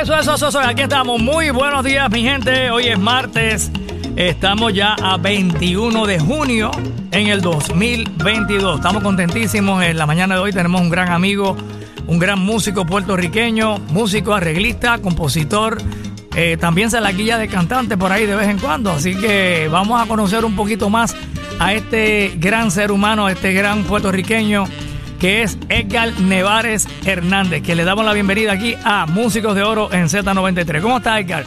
Eso, eso, eso. Aquí estamos. Muy buenos días, mi gente. Hoy es martes. Estamos ya a 21 de junio en el 2022. Estamos contentísimos. En la mañana de hoy tenemos un gran amigo, un gran músico puertorriqueño, músico, arreglista, compositor. Eh, también se la guía de cantante por ahí de vez en cuando. Así que vamos a conocer un poquito más a este gran ser humano, a este gran puertorriqueño que es Edgar Nevares Hernández, que le damos la bienvenida aquí a Músicos de Oro en Z93. ¿Cómo está Edgar?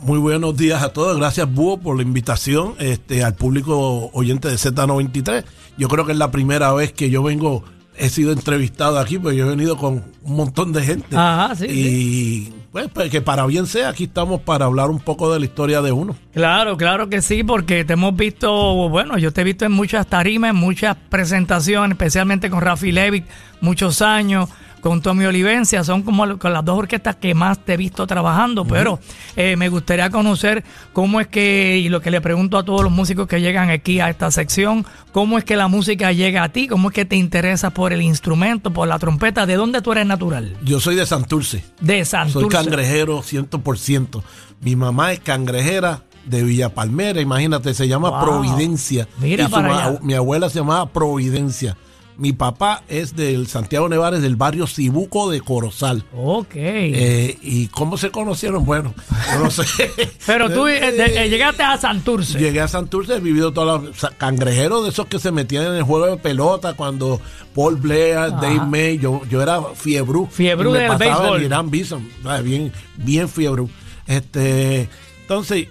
Muy buenos días a todos. Gracias, Búho, por la invitación este, al público oyente de Z93. Yo creo que es la primera vez que yo vengo, he sido entrevistado aquí, porque yo he venido con un montón de gente. Ajá, sí, Y pues, pues, que para bien sea, aquí estamos para hablar un poco de la historia de uno. Claro, claro que sí, porque te hemos visto, bueno, yo te he visto en muchas tarimas, en muchas presentaciones, especialmente con Rafi Levitt, muchos años, con Tommy Olivencia, son como con las dos orquestas que más te he visto trabajando, pero eh, me gustaría conocer cómo es que, y lo que le pregunto a todos los músicos que llegan aquí a esta sección, cómo es que la música llega a ti, cómo es que te interesas por el instrumento, por la trompeta, ¿de dónde tú eres natural? Yo soy de Santurce. De Santurce. Soy cangrejero 100%. Mi mamá es cangrejera de Villa Palmera, imagínate, se llama Wow. Providencia. Mira Y su para ma- allá. Mi abuela se llamaba Providencia. Mi papá es del Santiago Nevares, del barrio Cibuco de Corozal. Ok. Eh, ¿Y cómo se conocieron? Bueno, yo no sé. pero tú eh, eh, llegaste a Santurce. Llegué a Santurce, he vivido todos los cangrejeros de esos que se metían en el juego de pelota cuando Paul Blair, Dave May, yo, yo era fiebrú. Fiebrú del pasaba béisbol. el Irán Bison, bien, bien fiebrú. Este, entonces,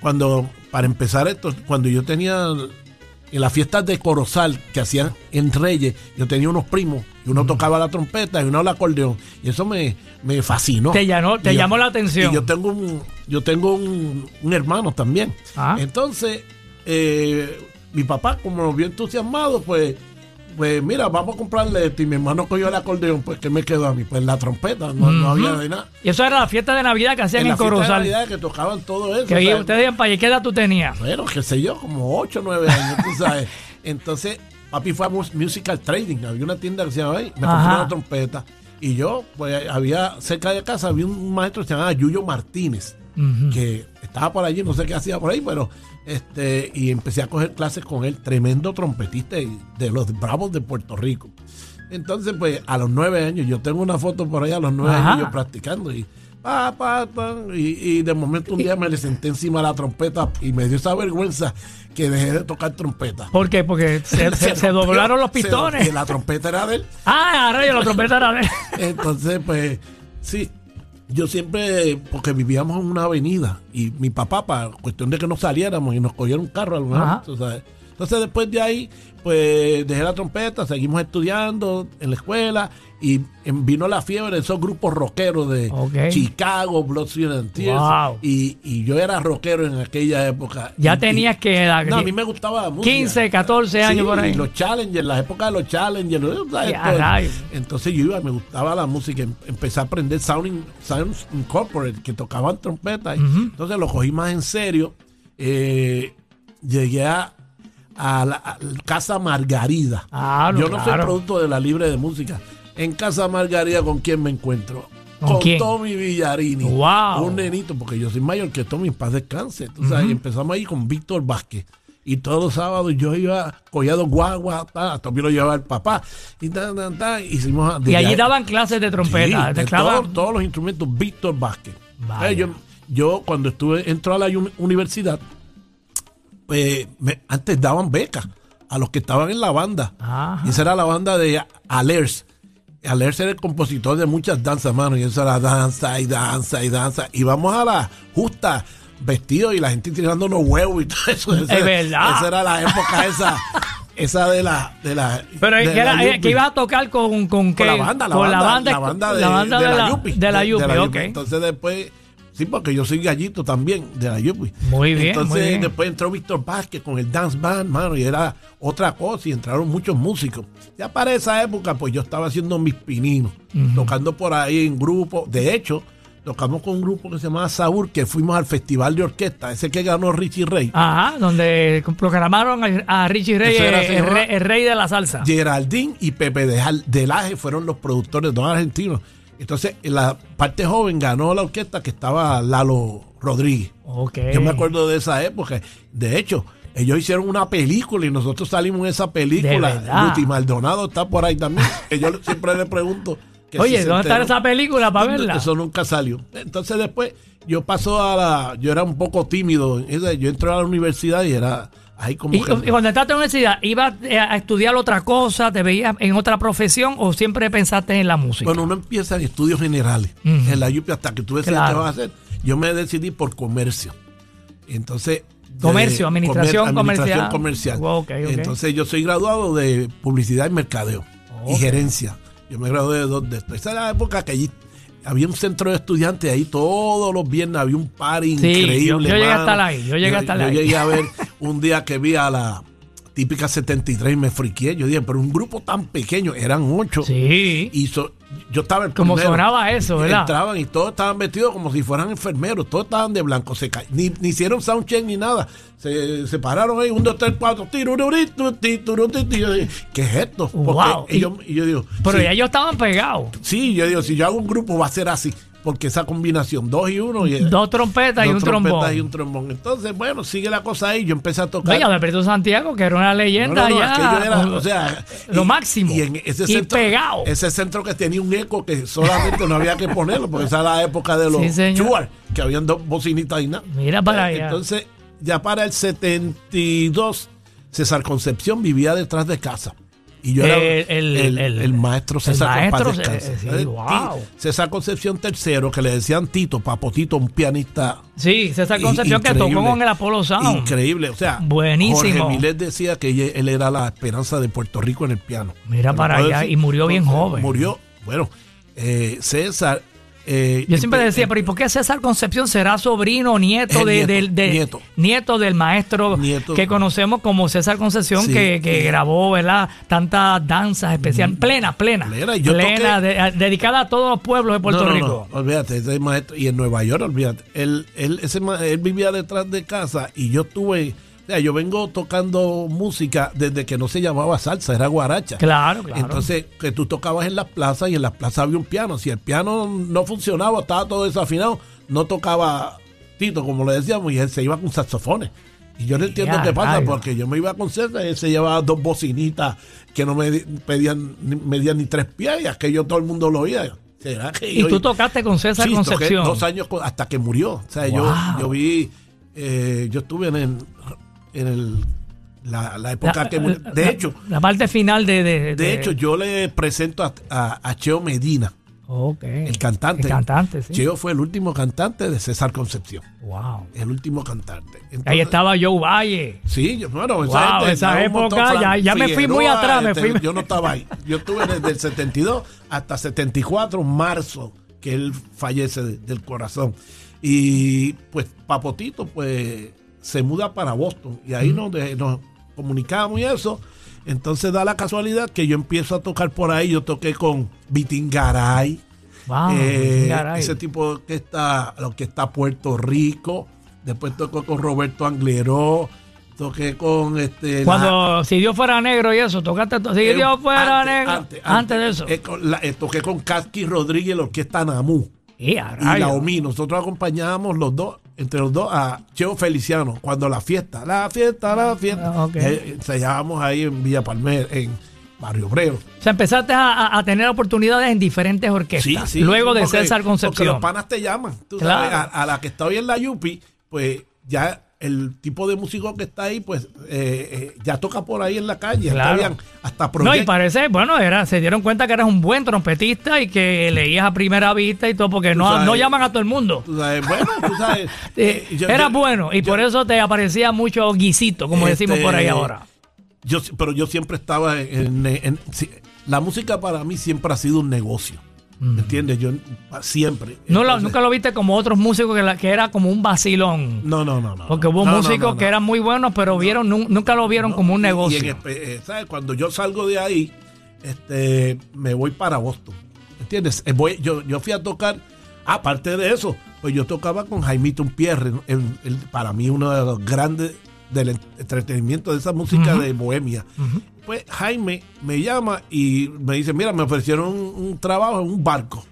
cuando, para empezar esto, cuando yo tenía en las fiestas de Corozal que hacían en Reyes, yo tenía unos primos y uno tocaba la trompeta y uno el acordeón. Y eso me, me fascinó. Te llamó- te yo- llamó la atención. Y yo tengo un, yo tengo un, un hermano también. Ah. Entonces, eh, mi papá, como nos vio entusiasmado, pues, pues mira, vamos a comprarle esto. Y mi hermano cogió el acordeón, pues que me quedó a mí? Pues la trompeta, no, no había de nada. Y eso era la fiesta de Navidad que hacían En en, la fiesta de Corozal. Navidad que tocaban todo eso. Que o ahí sea, ustedes para allá. ¿Qué edad tú tenías? bueno, qué sé yo, como 8 o 9 años, tú sabes. Entonces, papi fue a mus- Musical Trading, había una tienda que se llamaba ahí, me compró una trompeta. Y yo, pues había, cerca de casa había un maestro que se llamaba Yuyo Martínez, que estaba por allí, no sé qué hacía por ahí, pero este, y empecé a coger clases con él, tremendo trompetista de los Bravos de Puerto Rico. Entonces, pues a los nueve años, yo tengo una foto por ahí a los nueve Ajá. años yo practicando y, pa, pa, pa, y, y de momento un día me le senté encima de la trompeta y me dio esa vergüenza que dejé de tocar trompeta. ¿Por qué? Porque se, se- se rompió, doblaron los pistones. y la trompeta era de él. Ah, rayo, la trompeta era de- Entonces, pues, sí, yo siempre, porque vivíamos en una avenida y mi papá, para cuestión de que no saliéramos y nos cogieron un carro alguna vez. Entonces, después de ahí, pues, dejé la trompeta, seguimos estudiando en la escuela y em, vino la fiebre de esos grupos rockeros de. Chicago, Blood, Sweat. Wow. Y, y yo era rockero en aquella época. Ya Y- tenías que edad. No, a mí me gustaba la música. 15, 14 años Sí, por ahí. y los challengers, la época de los challengers. Entonces yo iba, me gustaba la música, em- empecé a aprender Sound, Sounds Incorporated, que tocaban trompeta. y Entonces lo cogí más en serio. Eh, llegué a, a la a Casa Margarida. Ah, no, yo no soy producto de la libre de música. En Casa Margarida, ¿con quién me encuentro? ¿Con quién? Tommy Villarini. Wow. Un nenito, porque yo soy mayor que Tommy, en paz descanse. Tú sabes, y empezamos ahí con Víctor Vázquez. Y todos los sábados yo iba collado guagua, ta, Tommy lo llevaba el papá. Y ta, ta, ta, hicimos Y allí daban clases de trompeta. Sí, de todos, todos los instrumentos, Víctor Vázquez. Vaya. Eh, yo, yo cuando estuve, entró a la uni- universidad, pues, me- antes daban becas a los que estaban en la banda. Ajá. Y esa era la banda de Alers. Alers era el compositor de muchas danzas, mano. Y eso era danza y danza y danza. Y vamos a la justa vestido y la gente tirando los huevos y todo eso. Ese- verdad. Esa era la época esa. Esa de la. De la Pero de que, era, la eh, Yupi. que iba a tocar con, con, Con qué? la banda, la Con banda, la banda, la banda de, la banda de de la, la, Yupi. de la Yupi, ok. Entonces después, sí, porque yo soy gallito también de la Yupi. Muy bien, Entonces muy bien. después entró Víctor Vázquez con el Dance Band, mano, y era otra cosa, y entraron muchos músicos. Ya para esa época, pues yo estaba haciendo mis pininos, tocando por ahí en grupo. De hecho, tocamos con un grupo que se llamaba Saúl, que fuimos al festival de orquesta, ese que ganó Richie Ray. Ajá, donde programaron a, Richie Rey, el, rey, el rey de la salsa. Geraldine y Pepe de Jal- Delaje fueron los productores, dos argentinos. Entonces, en la parte joven ganó la orquesta que estaba Lalo Rodríguez. Okay. Yo me acuerdo de esa época. De hecho, ellos hicieron una película y nosotros salimos en esa ¿De película. Luti Maldonado está por ahí también. yo siempre le pregunto. que Oye, si ¿dónde está esa película para verla? Eso nunca salió. Entonces después yo paso a la... Yo era un poco tímido. Yo entré a la universidad y era ahí como Y, cuando entraste a la universidad, ¿ibas eh, a estudiar otra cosa? ¿Te veías en otra profesión o siempre pensaste en la música? Bueno, uno empieza en estudios generales. En la UPI hasta que tú decides Claro. qué vas a hacer. Yo me decidí por comercio. Entonces... Comercio, administración comercial. comercial. Wow, ok, ok. Entonces yo soy graduado de publicidad y mercadeo y gerencia. Yo me gradué de dos de esto. Esa era la época que allí había un centro de estudiantes ahí todos los viernes había un party Sí, increíble. yo- yo llegué a mano. estar ahí, yo llegué a estar yo ahí. llegué a ver un día que vi a la típica 73 y me friqué. Yo dije, pero un grupo tan pequeño, eran ocho. Sí. Y so- yo estaba el Como primero. sonaba eso, ¿verdad? Entraban y todos estaban vestidos como si fueran enfermeros, todos estaban de blanco, se ca- ni, ni hicieron soundcheck ni nada. Se, se pararon ahí, un, dos, tres, cuatro, tirururito, tirururito, y yo dije, ¿qué es esto? Porque Wow. ellos- y yo digo, Pero sí, ya ellos estaban pegados. sí, yo digo, si yo hago un grupo va a ser así, porque esa combinación, dos y uno, y, Dos trompetas y un trompetas trombón. y un trombón. Entonces, bueno, sigue la cosa ahí, yo empecé a tocar. Oye, Alberto Santiago, que era una leyenda no, no, ya. era, o sea, lo máximo. Y en ese Y centro, pegado. Ese centro que tenía un eco que solamente no había que ponerlo, porque esa era la época de los Sí. Shure, que habían dos bocinitas y nada. Mira para Eh, allá. Entonces, ya para el 72, César Concepción vivía detrás de casa. Y yo era El- el- el, el- el maestro César Descanse. eh, sí, Eh, wow. Ti- César Concepción tercero, que le decían Tito, Papotito, un pianista Sí, César Concepción que tocó con el Apolo Sound. Increíble, o sea, Buenísimo. Jorge Milet decía que él era la esperanza de Puerto Rico en el piano. Mira ¿Me para allá, y murió bien joven. Murió, bueno, eh, César. Eh, Yo siempre decía, pero ¿y por qué César Concepción será sobrino o nieto, de, nieto, del- de- nieto. nieto del maestro Nieto. que conocemos como César Concepción, Sí. que, que grabó ¿verdad? tantas danzas especiales, plena, plena, Plena, yo plena, toqué- de- a- dedicada a todos los pueblos de Puerto No, no, Rico. no, olvídate, ese maestro, y en Nueva York, olvídate. Él, él, ese, él vivía detrás de casa y yo tuve, o sea, yo vengo tocando música desde que no se llamaba salsa, era guaracha. Claro, claro. Entonces, que tú tocabas en las plazas y en las plazas había un piano. Si el piano no funcionaba, estaba todo desafinado, no tocaba Tito, como le decíamos, y él se iba con saxofones. Y yo no entiendo qué pasa, porque yo me iba con César y él se llevaba dos bocinitas que no me pedían, ni- medían ni tres pies, y aquello todo el mundo lo oía. ¿Será que y yo- tú tocaste con César Sí, Concepción. dos años hasta que murió. O sea, yo, yo vi, eh, yo estuve en el, en el, la, la época La- que. De la- hecho, la parte final de. De, de hecho, yo le presento a, a- a Cheo Medina, Ok. el cantante. El cantante, sí. Cheo fue el último cantante de César Concepción. Wow. El último cantante. Ahí estaba Joe Valle. Sí, yo, bueno, esa, Wow, esa montón, época, ya- ya me fui muy atrás, me este, fui- Yo no estaba ahí. Yo estuve desde el 72 hasta 74, marzo, que él fallece de- del corazón. Y pues Papotito, pues se muda para Boston y ahí nos, de- nos comunicamos y eso. Entonces da la casualidad que yo empiezo a tocar por ahí. Yo toqué con Vitingaray. Wow. Eh, ese tipo que está, lo que está Puerto Rico. Después tocó con Roberto Angleró. Toqué con este. la- Cuando si Dios fuera negro y eso, tocaste. to- Si eh, Dios fuera antes, negro. antes, Antes, de eso. eh, la- toqué con Kaski Rodríguez, la orquesta Namu. Y a Y la rayos. OMI. Nosotros acompañábamos los dos, entre los dos, a Cheo Feliciano. Cuando la fiesta, la fiesta, la fiesta. Ah, ok. Eh, ensayábamos ahí en Villa Palmer, en Barrio Obrero. O sea, empezaste a, a- tener oportunidades en diferentes orquestas. luego de porque- César Porque Concepción. los panas te llaman. Tú Claro. sabes, a, a la que está hoy en la Yupi, pues ya el tipo de músico que está ahí, pues eh, eh, ya toca por ahí en la calle. Claro. Habían hasta No, y parece, bueno, era, se dieron cuenta que eras un buen trompetista y que leías a primera vista y todo, porque no, sabes. no llaman a todo el mundo. Tú sabes, bueno, tú sabes. Eh, yo- era yo- bueno y yo- por eso te aparecía mucho guisito, como decimos por ahí Este, ahora. Yo, pero yo siempre estaba en, en- la música para mí siempre ha sido un negocio. ¿Me entiendes? Yo siempre. No lo- Entonces, nunca lo viste como otros músicos que, la- que era como un vacilón. No, no, no, no. Porque hubo No, músicos no, que eran muy buenos, pero vieron nun- nunca lo vieron como un Y- y en negocio. espe- eh, ¿sabes? Cuando yo salgo de ahí, este, me voy para Boston. ¿Entiendes? Eh, voy- yo, yo fui a tocar, aparte de eso, pues yo tocaba con Jaimito Pierre, en- en- para mí uno de los grandes del en- entretenimiento de esa música de Bohemia. Pues Jaime me llama y me dice, mira, me ofrecieron un, un trabajo en un barco.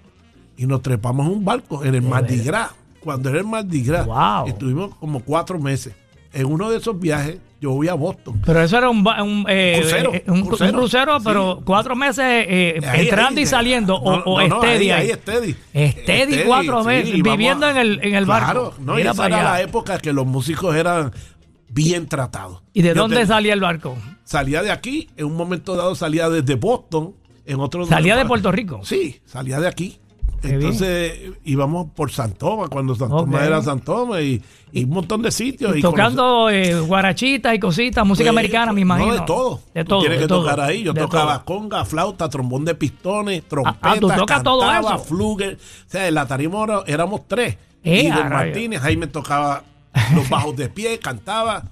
y nos trepamos en un barco en el Mardi Gras. Cuando era el Mardi Gras, Wow. estuvimos como cuatro meses. En uno de esos viajes, yo voy a Boston. Pero eso era un, un, eh, Crucero, eh, un, un crucero, crucero, sí. pero cuatro meses eh, Ahí, entrando ahí, y saliendo, o, no, o no, no, steady ahí, ahí. ahí, steady. Steady cuatro meses, vamos viviendo en el- en el barco. Claro, no, y esa para era allá. la época que los músicos eran bien tratados. ¿Y de Yo dónde te- salía el barco? Salía de aquí, en un momento dado salía desde Boston, en otro Salía de Puerto Rico. Sí, salía de aquí. Qué Entonces íbamos por San Tomás, cuando San Ok. Tomás era San Tomás, y, y un montón de sitios. Y y tocando eh, guarachitas y cositas, música Pues, americana, me imagino. No, de todo. De Tú todo. Tienes de que todo, tocar ahí. Yo de tocaba todo. conga, flauta, trombón de pistones, trompeta, ah, tú tocas todo cantaba, eso. fluger. O sea, en la tarima éramos tres. Eh, y. Martínez, ahí me tocaba los bajos de pie, cantaba.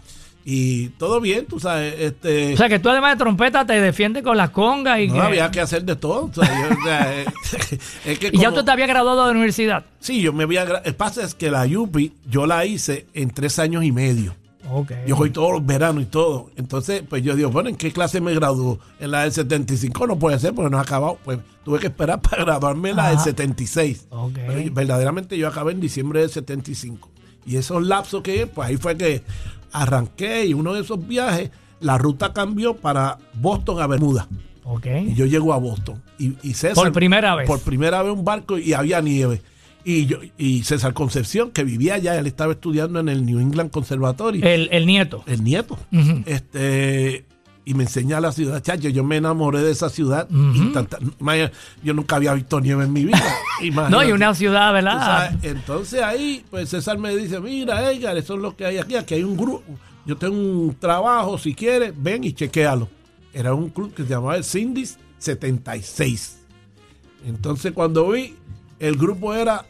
Y todo bien, tú sabes. Este, O sea, que tú además de trompeta te defiendes con las congas y, no que- había que hacer de todo. o sea, yo, o sea, eh, es que y ya tú te habías graduado de la universidad. Sí, yo me había... El pasa es que la Yupi yo la hice en tres años y medio. Ok. Yo voy todos los veranos y todo. Entonces, pues yo digo, bueno, ¿en qué clase me graduó? En la del 75 no puede ser porque no ha acabado. Pues tuve que esperar para graduarme en la del Ajá. 76. Ok. Pero verdaderamente yo acabé en diciembre del 75. Y esos lapsos que, pues ahí fue que arranqué y uno de esos viajes, la ruta cambió para Boston a Bermuda. Ok. Y yo llego a Boston. Y, y César, Por primera vez. Por primera vez un barco y había nieve. Y yo y César Concepción, que vivía allá, él estaba estudiando en el New England Conservatory El, el nieto. el nieto. Este y me enseña la ciudad, chacho, yo me enamoré de esa ciudad. Maya, yo nunca había visto nieve en mi vida. No, y una ciudad, ¿verdad? Entonces ahí, pues César me dice, mira, Edgar, eso es lo que hay aquí. Aquí hay un grupo. Yo tengo un trabajo, si quieres, ven y chequéalo. Era un club que se llamaba el Sindis 76. Entonces cuando vi, el grupo era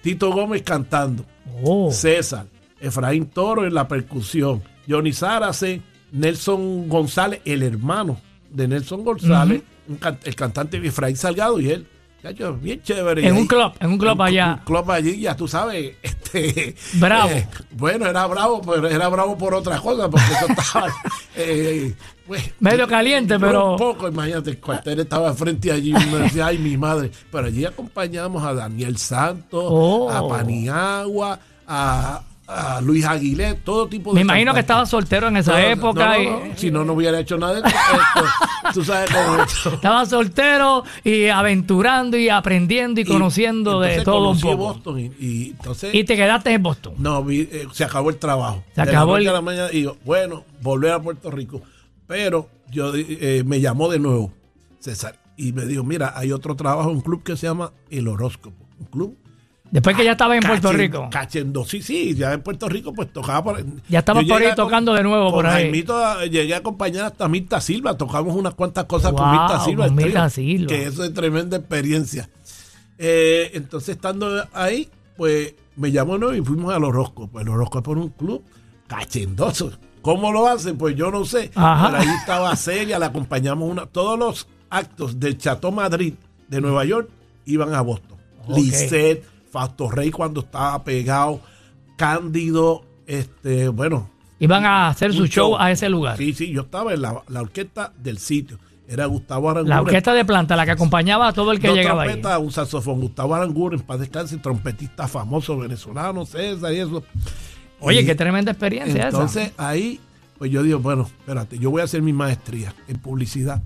Tito Gómez cantando. Oh. César, Efraín Toro en la percusión, Johnny Zárate, Nelson González, el hermano de Nelson González, can- el cantante Efraín Salgado y él. Chacho, bien chévere. En un club, en un club cl- allá. Un club allí, ya tú sabes. Este, Bravo. eh, bueno, era bravo, pero era bravo por otra cosa, porque eso estaba. eh, pues, Medio caliente, pero- Un poco, imagínate, el cuartel estaba frente allí. Decía, ay, mi madre. Pero allí acompañamos a Daniel Santos, Oh. a Paniagua, a, a Luis Aguilé, todo tipo de. Me imagino que estaba soltero en esa No, época. no, y- Si no, no hubiera hecho nada de esto. Tú sabes cómo esto. Estaba soltero y aventurando y aprendiendo y, conociendo de todo un poco. Boston y, y entonces. Y te quedaste en Boston. No, vi- eh, se acabó el trabajo. Se De la acabó noche el- la mañana digo, bueno, volver a Puerto Rico. Pero yo eh, me llamó de nuevo César y me dijo, mira, hay otro trabajo un club que se llama El Horóscopo. Un club Después que ya estaba en Puerto cachen- Rico. Cachendo, sí, sí, ya en Puerto Rico pues tocaba por Ya estabas Yo por ahí tocando de nuevo por con ahí. Jaimito, llegué a acompañar hasta Mirta Silva, tocamos unas cuantas cosas con Wow, Mirta Silva. con Mirta Silva. Que eso es tremenda experiencia. Eh, entonces, estando ahí, pues me llamó nuevo y fuimos al horóscopo. El horóscopo era un club cachendoso. ¿Cómo lo hacen? Pues yo no sé. Ajá. Pero ahí estaba Celia, le acompañamos una. Todos los actos del Chateau Madrid de Nueva York iban a Boston. Ok. Lisette, Fausto Rey cuando estaba pegado, Cándido, este, bueno. Iban a hacer su show a ese lugar. Sí, sí, yo estaba en la, la orquesta del sitio. Era Gustavo Aranguren. La orquesta de planta, la que acompañaba a todo el que Dos llegaba ahí. trompetas, un saxofón, Gustavo Aranguren, paz descanse, trompetista famoso venezolano, César y eso. Oye, Y qué tremenda experiencia Entonces ahí, pues yo digo, bueno, espérate, yo voy a hacer mi maestría en publicidad.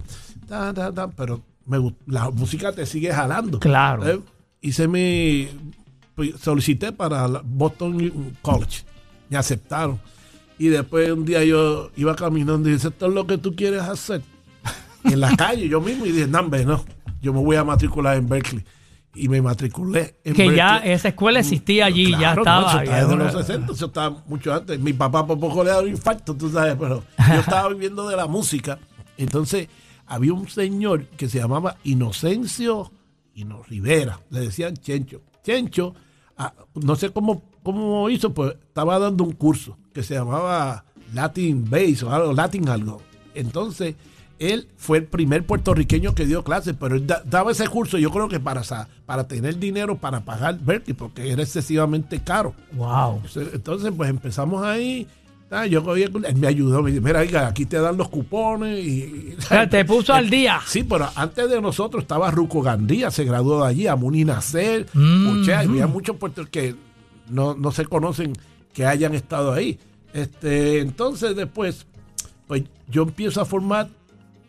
Ta, ta, ta, pero me la música te sigue jalando. Claro. Entonces, hice mi. pues, solicité para Boston College. Me aceptaron. Y después un día yo iba caminando y dije, esto es lo que tú quieres hacer. en la calle, yo mismo, y dije, no, no, yo me voy a matricular en Berkeley. Y me matriculé en. Que ya esa escuela existía allí, ya Claro, no, estaba. eso ya está desde los una- 60, eso estaba mucho antes. Mi papá por poco le da un infarto, tú sabes, pero yo estaba viviendo de la música. Entonces, había un señor que se llamaba Inocencio Ino Rivera, le decían Chencho. Chencho, ah, no sé cómo, cómo hizo, pues estaba dando un curso que se llamaba Latin Bass o algo, Latin algo. Entonces, él fue el primer puertorriqueño que dio clases, pero él da- daba ese curso, yo creo que para, para tener dinero para pagar Berkeley, porque era excesivamente caro. Wow. Entonces, pues empezamos ahí, Ah, yo me ayudó, me dice, mira, oiga, aquí te dan los cupones y... O sea, te puso al día. Sí, pero antes de nosotros estaba Ruco Gandía, se graduó de allí, Amuni Nacer, Mm, había muchos puertos que no, no se conocen que hayan estado ahí. Este, entonces después, pues yo empiezo a formar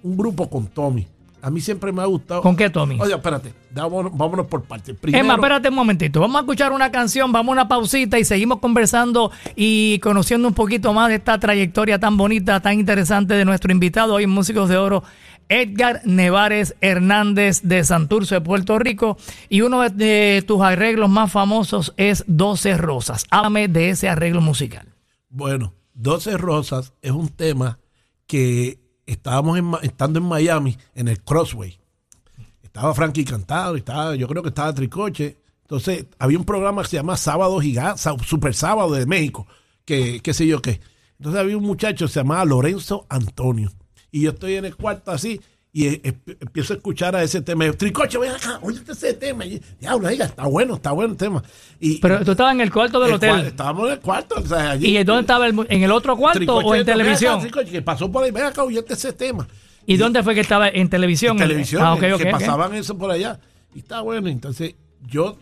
un grupo con Tommy. A mí siempre me ha gustado. ¿Con qué, Tommy? Oye, espérate, vámonos, vámonos por partes. Primero, Emma, espérate un momentito. Vamos a escuchar una canción, vamos a una pausita y seguimos conversando y conociendo un poquito más de esta trayectoria tan bonita, tan interesante de nuestro invitado hoy en Músicos de Oro, Edgar Nevares Hernández de Santurce, Puerto Rico. Y uno de, de tus arreglos más famosos es 12 Rosas. Háblame de ese arreglo musical. Bueno, 12 Rosas es un tema que estábamos en estando en Miami, en el Crossway. Estaba Frankie Cantado, estaba, yo creo que estaba Tricoche. Entonces, había un programa que se llama Sábado Gigante, Super Sábado de México, que qué sé yo qué. Entonces había un muchacho que se llamaba Lorenzo Antonio. Y yo estoy en el cuarto así y eh, eh, empiezo a escuchar a ese tema. Yo, Tricoche, ven acá, oíste ese tema. Y, Diablo, oiga, está bueno, está bueno el tema. Y, Pero tú estabas en el cuarto del el hotel. Estábamos en el cuarto. o sea, allí- ¿Y dónde estaba? El, ¿En el otro cuarto Tricoche, o en acá, televisión? Tricoche, que pasó por ahí, ven acá, oíste ese tema. ¿Y dónde fue que estaba? ¿En televisión? En televisión, Ah, ok, que ok, ok. pasaban eso por allá. Y está bueno, entonces yo...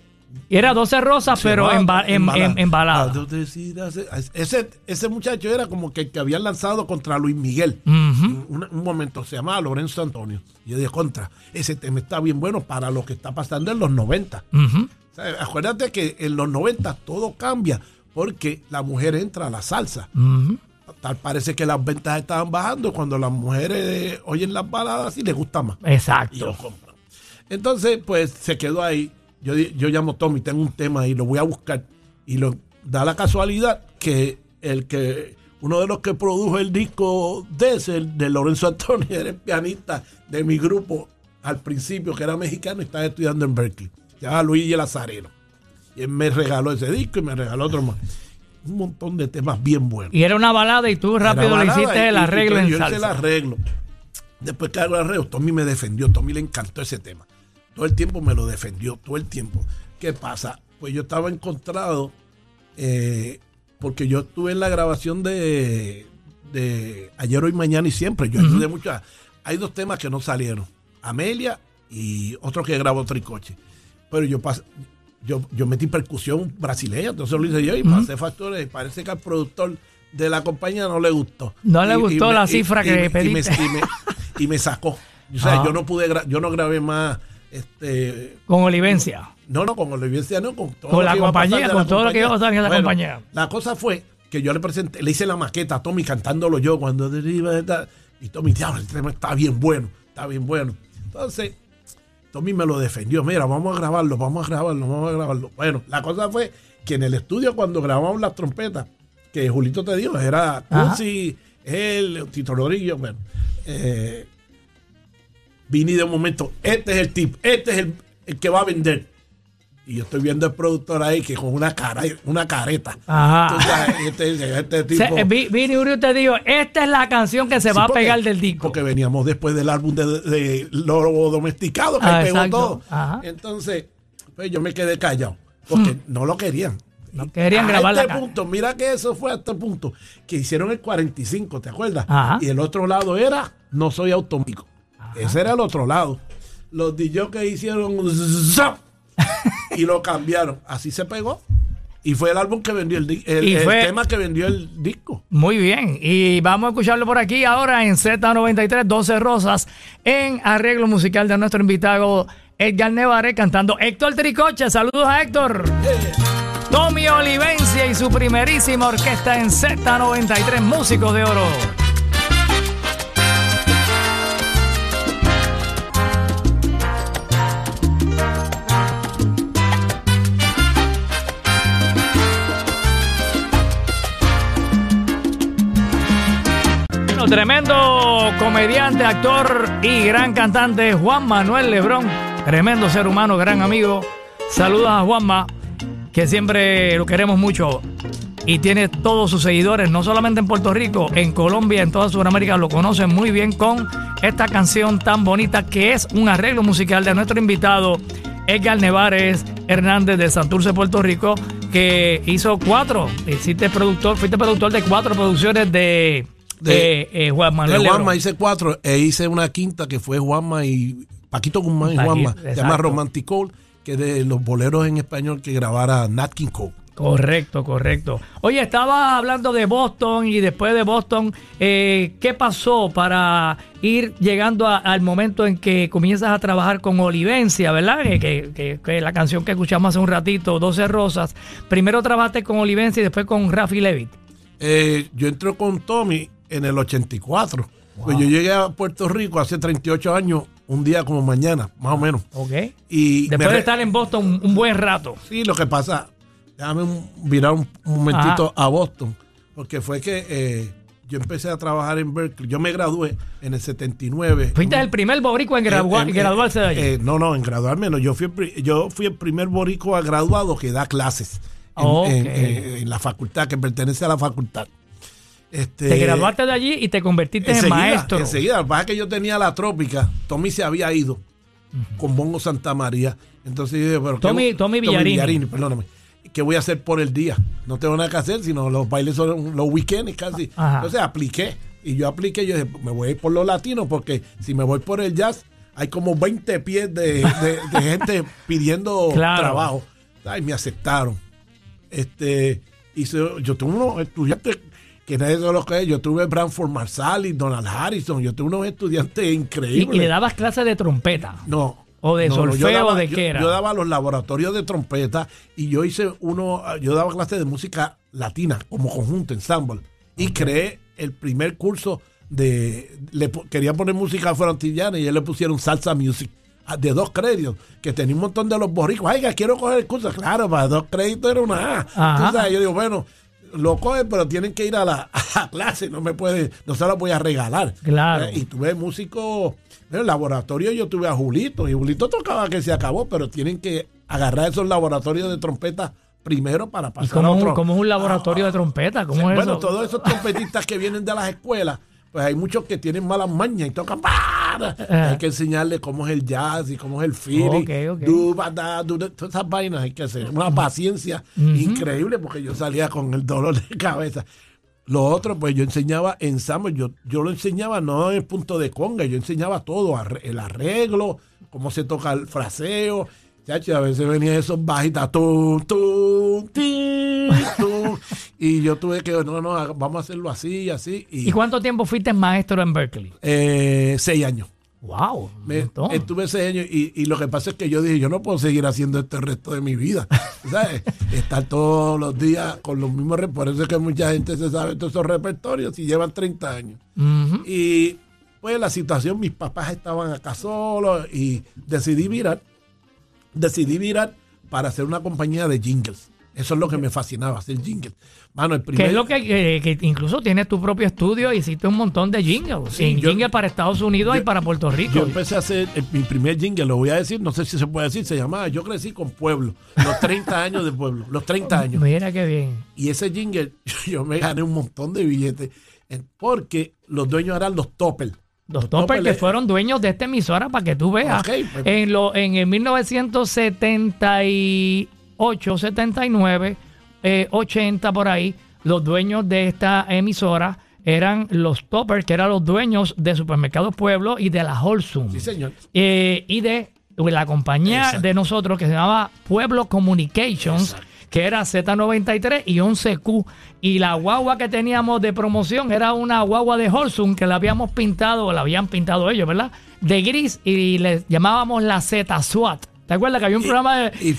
Y era 12 Rosas, pero se en, va- ba- en, en- en balada. Cuando decidas- Ese, ese muchacho era como que el que habían lanzado contra Luis Miguel. Un, un momento, se llamaba Lorenzo Antonio. Y yo dije, contra, ese tema está bien bueno para lo que está pasando en los 90. Ujú. O sea, acuérdate que en los 90 todo cambia porque la mujer entra a la salsa. Tal parece que las ventas estaban bajando cuando las mujeres oyen las baladas y les gusta más. Y lo Exacto. compran. Entonces, pues se quedó ahí. Yo, yo llamo a Tommy, tengo un tema ahí, lo voy a buscar. Y lo, da la casualidad que el que uno de los que produjo el disco de ese, el de Lorenzo Antonio, era el pianista de mi grupo al principio, que era mexicano y estaba estudiando en Berkeley. Se llama Luis y el Azareno. Y él me regaló ese disco y me regaló otro más. Un montón de temas bien buenos. Y era una balada y tú rápido le hiciste y- el y- arreglo y en yo hice el salsa. arreglo. Después que hago el arreglo, Tommy me defendió, Tommy le encantó ese tema. Todo el tiempo me lo defendió, todo el tiempo. ¿Qué pasa? Pues yo estaba encontrado eh, porque yo estuve en la grabación de, de Ayer, Hoy, Mañana y Siempre. Yo ayudé mucho. a- Hay dos temas que no salieron. Amelia y otro que grabó Tricoche. Pero yo pas- yo, yo metí percusión brasileña, entonces lo hice yo y pasé factores. Parece que al productor de la compañía no le gustó. No le Y- y gustó me- la cifra y que me- y me- pediste. Y me, y me sacó. O sea, Ah. yo no pude, yo no grabé más. Este, Con Olivencia. no, no, con Olivencia no, con todo Con la compañía, con todo lo que iba a pasar en esa compañía. La cosa fue que yo le presenté, le hice la maqueta a Tommy cantándolo yo cuando. Y Tommy, diablo, el tema está bien bueno, está bien bueno. Entonces, Tommy me lo defendió. Mira, vamos a grabarlo, vamos a grabarlo, vamos a grabarlo. Bueno, la cosa fue que en el estudio, cuando grabamos las trompetas, que Julito te dio, era. Cusi, él, Tito Rodríguez, bueno. Eh, vine de un momento, este es el tip, este es el, el que va a vender. Y yo estoy viendo al productor ahí que con una cara, una careta. Ajá. Sabes, este, este tipo. Se- eh, Vi- Vini Uribe te dijo, esta es la canción que se Sí, va a pegar del disco. Porque veníamos después del álbum de, de Loro Domesticado, que Ah, pegó todo. Ajá. Entonces, pues yo me quedé callado, porque no lo querían. No querían a grabar la este ca- punto, mira que eso fue hasta el punto que hicieron el 45, ¿te acuerdas? Ajá. Y el otro lado era No soy autómico. Ese era el otro lado. Los DJs que hicieron zap, y lo cambiaron. Así se pegó. Y fue el álbum que vendió el, el, Y el fue- tema que vendió el disco. Muy bien, y vamos a escucharlo por aquí ahora en Z93, 12 Rosas, en arreglo musical de nuestro invitado Edgar Nevares cantando Héctor Tricoche. Saludos a Héctor. Tommy Olivencia y su primerísima orquesta en Z93, Músicos de Oro. Tremendo comediante, actor y gran cantante Juan Manuel Lebrón. Tremendo ser humano, gran amigo. Saludos a Juanma, que siempre lo queremos mucho. Y tiene todos sus seguidores, no solamente en Puerto Rico, en Colombia, en toda Sudamérica, lo conocen muy bien con esta canción tan bonita que es un arreglo musical de nuestro invitado Edgar Nevares Hernández de Santurce, Puerto Rico, que hizo cuatro. Hiciste productor, fuiste productor de cuatro producciones de, De- eh, eh, Juan Manuel de. Juanma hice cuatro e hice una quinta que fue Juanma y Paquito Guzmán y Juanma. Se llama exacto. Romantic Cole, que es de los boleros en español que grabara Nat King Cole. Correcto, correcto. Oye, estaba hablando de Boston y después de Boston, eh, ¿qué pasó para ir llegando a- al momento en que comienzas a trabajar con Olivencia, verdad? Que, que- que- que la canción que escuchamos hace un ratito, 12 Rosas. Primero trabajaste con Olivencia y después con Rafi Levitt. Eh, yo entré con Tommy en el 84. Pues yo llegué a Puerto Rico hace 38 años, un día como mañana, más o menos. ¿Ok? Y me Después de estar en Boston un, buen rato. Sí, lo que pasa, déjame un- virar un, un momentito a Boston, porque fue que eh, yo empecé a trabajar en Berkeley. Yo me gradué en el 79. Fuiste el primer boricua en, gradua- En- en- graduarse de allí. eh, no, no, en graduarme no. Yo fui, yo fui el primer boricua graduado que da clases en la facultad, que pertenece a la facultad. Este, te graduaste de allí y te convertiste en maestro. Enseguida, lo que pasa es que yo tenía la trópica, Tommy se había ido con Bongo Santa María. Entonces yo dije, pero ¿qué Tommy- Tommy Villarini. perdóname. ¿Qué voy a hacer por el día? No tengo nada que hacer, sino los bailes son los weekends casi. Ajá. Entonces apliqué. Y yo apliqué, yo dije, me voy a ir por los latinos, porque si me voy por el jazz, hay como 20 pies de, de- de gente pidiendo Claro. trabajo. Ay, me aceptaron. Este, hice, yo tuve unos estudiantes que nadie sabe lo que. Yo tuve Branford Marsalis, Donald Harrison. Yo tuve unos estudiantes increíbles. y le dabas clases de trompeta. No. ¿O de no, no, solfeo daba- o de qué era? Yo daba los laboratorios de trompeta y yo hice uno, yo daba clases de música latina como conjunto, ensemble. Y creé el primer curso de, le querían poner música frontillana y ellos le pusieron salsa music ah, de dos créditos, que tenía un montón de los borricos. Ay, quiero coger el curso. Claro, para dos créditos era una A. Sabes, yo digo, bueno, lo cogen, pero tienen que ir a la, a la clase, no me puede, no se lo voy a regalar. Claro. Eh, y tuve músicos, en el laboratorio yo tuve a Julito, y Julito tocaba que se acabó, pero tienen que agarrar esos laboratorios de trompeta primero para ¿Y pasar cómo, a un- otro. cómo es un laboratorio de trompeta? ¿Cómo es bueno, eso? todos esos trompetistas que vienen de las escuelas, pues hay muchos que tienen malas mañas y tocan Hay que enseñarles cómo es el jazz y cómo es el feeling. Ok, ok. Du, ba, da, du, da, todas esas vainas hay que hacer. Una paciencia increíble porque yo salía con el dolor de cabeza. Lo otro, pues yo enseñaba ensamble, yo, yo lo enseñaba no en el punto de conga, yo enseñaba todo, el arreglo, cómo se toca el fraseo. Chacho, a veces venían esos bajitas, tum, tum, y yo tuve que, no, no, vamos a hacerlo así, así. Y, ¿Y cuánto tiempo fuiste maestro en Berkeley? eh, seis años. ¡Wow! Me- estuve seis años y, y lo que pasa es que yo dije, yo no puedo seguir haciendo esto el resto de mi vida. ¿Sabes? Estar todos los días con los mismos repertorios. Por eso es que mucha gente se sabe todos esos repertorios y llevan 30 años. Y pues la situación, mis papás estaban acá solos y decidí virar. Decidí virar para hacer una compañía de jingles. Eso es lo que me fascinaba, hacer jingles. Mano, el Que primer, es lo que, que- que incluso tienes tu propio estudio y hiciste un montón de jingles. Sí, yo- jingles para Estados Unidos y yo- para Puerto Rico. Yo empecé a hacer el- mi primer jingle, lo voy a decir, no sé si se puede decir, se llamaba Yo crecí con Pueblo, los 30 años de Pueblo, los 30 años. Mira qué bien. Y ese jingle, yo me gané un montón de billetes, eh, porque los dueños eran los toppers. Los toppers que fueron dueños de esta emisora para que tú veas. Pues- En, lo, en el 1978, 79, eh, 80 por ahí, los dueños de esta emisora eran los toppers, que eran los dueños de Supermercados Pueblo y de la Holsum. Sí, señor. Eh, y de la compañía Exacto. de nosotros que se llamaba Pueblo Communications, que era Z93 y 11Q. Y la guagua que teníamos de promoción era una guagua de Holsum que la habíamos pintado, o la habían pintado ellos, ¿verdad? De gris y le llamábamos la Z SWAT. ¿Te acuerdas que había un programa de- y- y-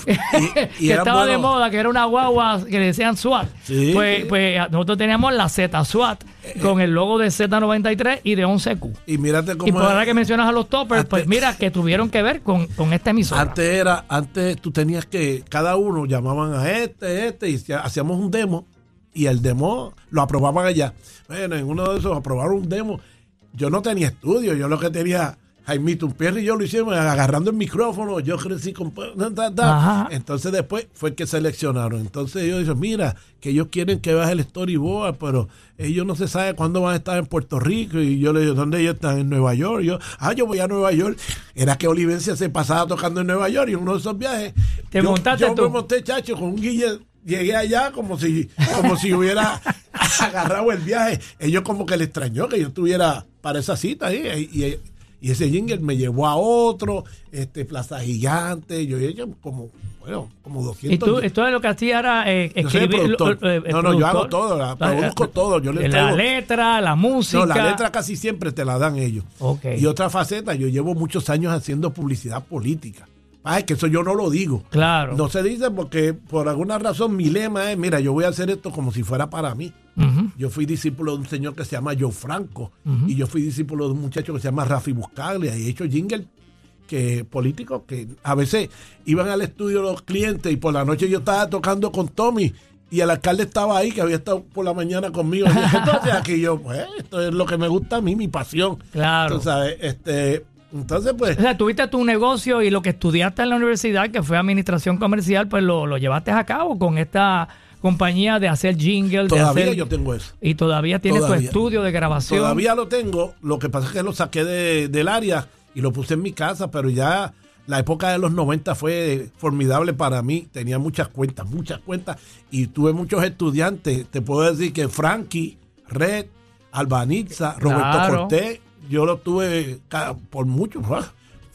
y que estaba de moda, que era una guagua que le decían SWAT? Sí. Pues, pues nosotros teníamos la Z SWAT con el logo de Z93 y de 11Q. Y mírate cómo Y por ahora que mencionas a los toppers, pues mira que tuvieron que ver con, con esta emisora. Antes era, antes tú tenías que, cada uno llamaban a este, este, y hacía- hacíamos un demo, y el demo lo aprobaban allá. Bueno, en uno de esos aprobaron un demo. Yo no tenía estudio, yo lo que tenía, Jaimito Pierre y yo lo hicimos agarrando el micrófono, yo crecí con... Ajá. Entonces después fue que seleccionaron. Entonces ellos dicen, mira, que ellos quieren que veas el storyboard, pero ellos no se sabe cuándo van a estar en Puerto Rico. Y yo le digo, ¿dónde ellos están? En Nueva York. Y yo, ah, yo voy a Nueva York. Era que Olivencia se pasaba tocando en Nueva York y en uno de esos viajes. Te yo, montaste yo tú. me monté, chacho, con un guille llegué allá como si, como si hubiera agarrado el viaje. Ellos como que le extrañó que yo estuviera para esa cita ahí. Y, y ese jingle me llevó a otro, este Plaza Gigante, yo he como, bueno, como 200. ¿Y tú, esto lo que hacía era eh, escribir? Eh, no, no, yo hago todo, la, produzco todo. Yo le la letra, la música. No, la letra casi siempre te la dan ellos. Y otra faceta, yo llevo muchos años haciendo publicidad política. Ah, es que eso yo no lo digo. Claro. No se dice porque por alguna razón mi lema es, mira, yo voy a hacer esto como si fuera para mí. Yo fui discípulo de un señor que se llama Joe Franco y yo fui discípulo de un muchacho que se llama Rafi Buscaglia y he hecho jingle que políticos que a veces iban al estudio los clientes y por la noche yo estaba tocando con Tommy y el alcalde estaba ahí, que había estado por la mañana conmigo. Entonces aquí yo, pues, esto es lo que me gusta a mí, mi pasión. Claro. Entonces, este, entonces, pues. O sea, tuviste tu negocio y lo que estudiaste en la universidad, que fue administración comercial, pues lo, lo llevaste a cabo con esta compañía de hacer jingles. Todavía yo tengo eso. Y todavía tienes tu estudio de grabación. Todavía lo tengo. Lo que pasa es que lo saqué del área y lo puse en mi casa, pero ya la época de los 90 fue formidable para mí. Tenía muchas cuentas, muchas cuentas. Y tuve muchos estudiantes. Te puedo decir que Frankie, Red, Albanitza, Roberto Cortés yo lo tuve por mucho.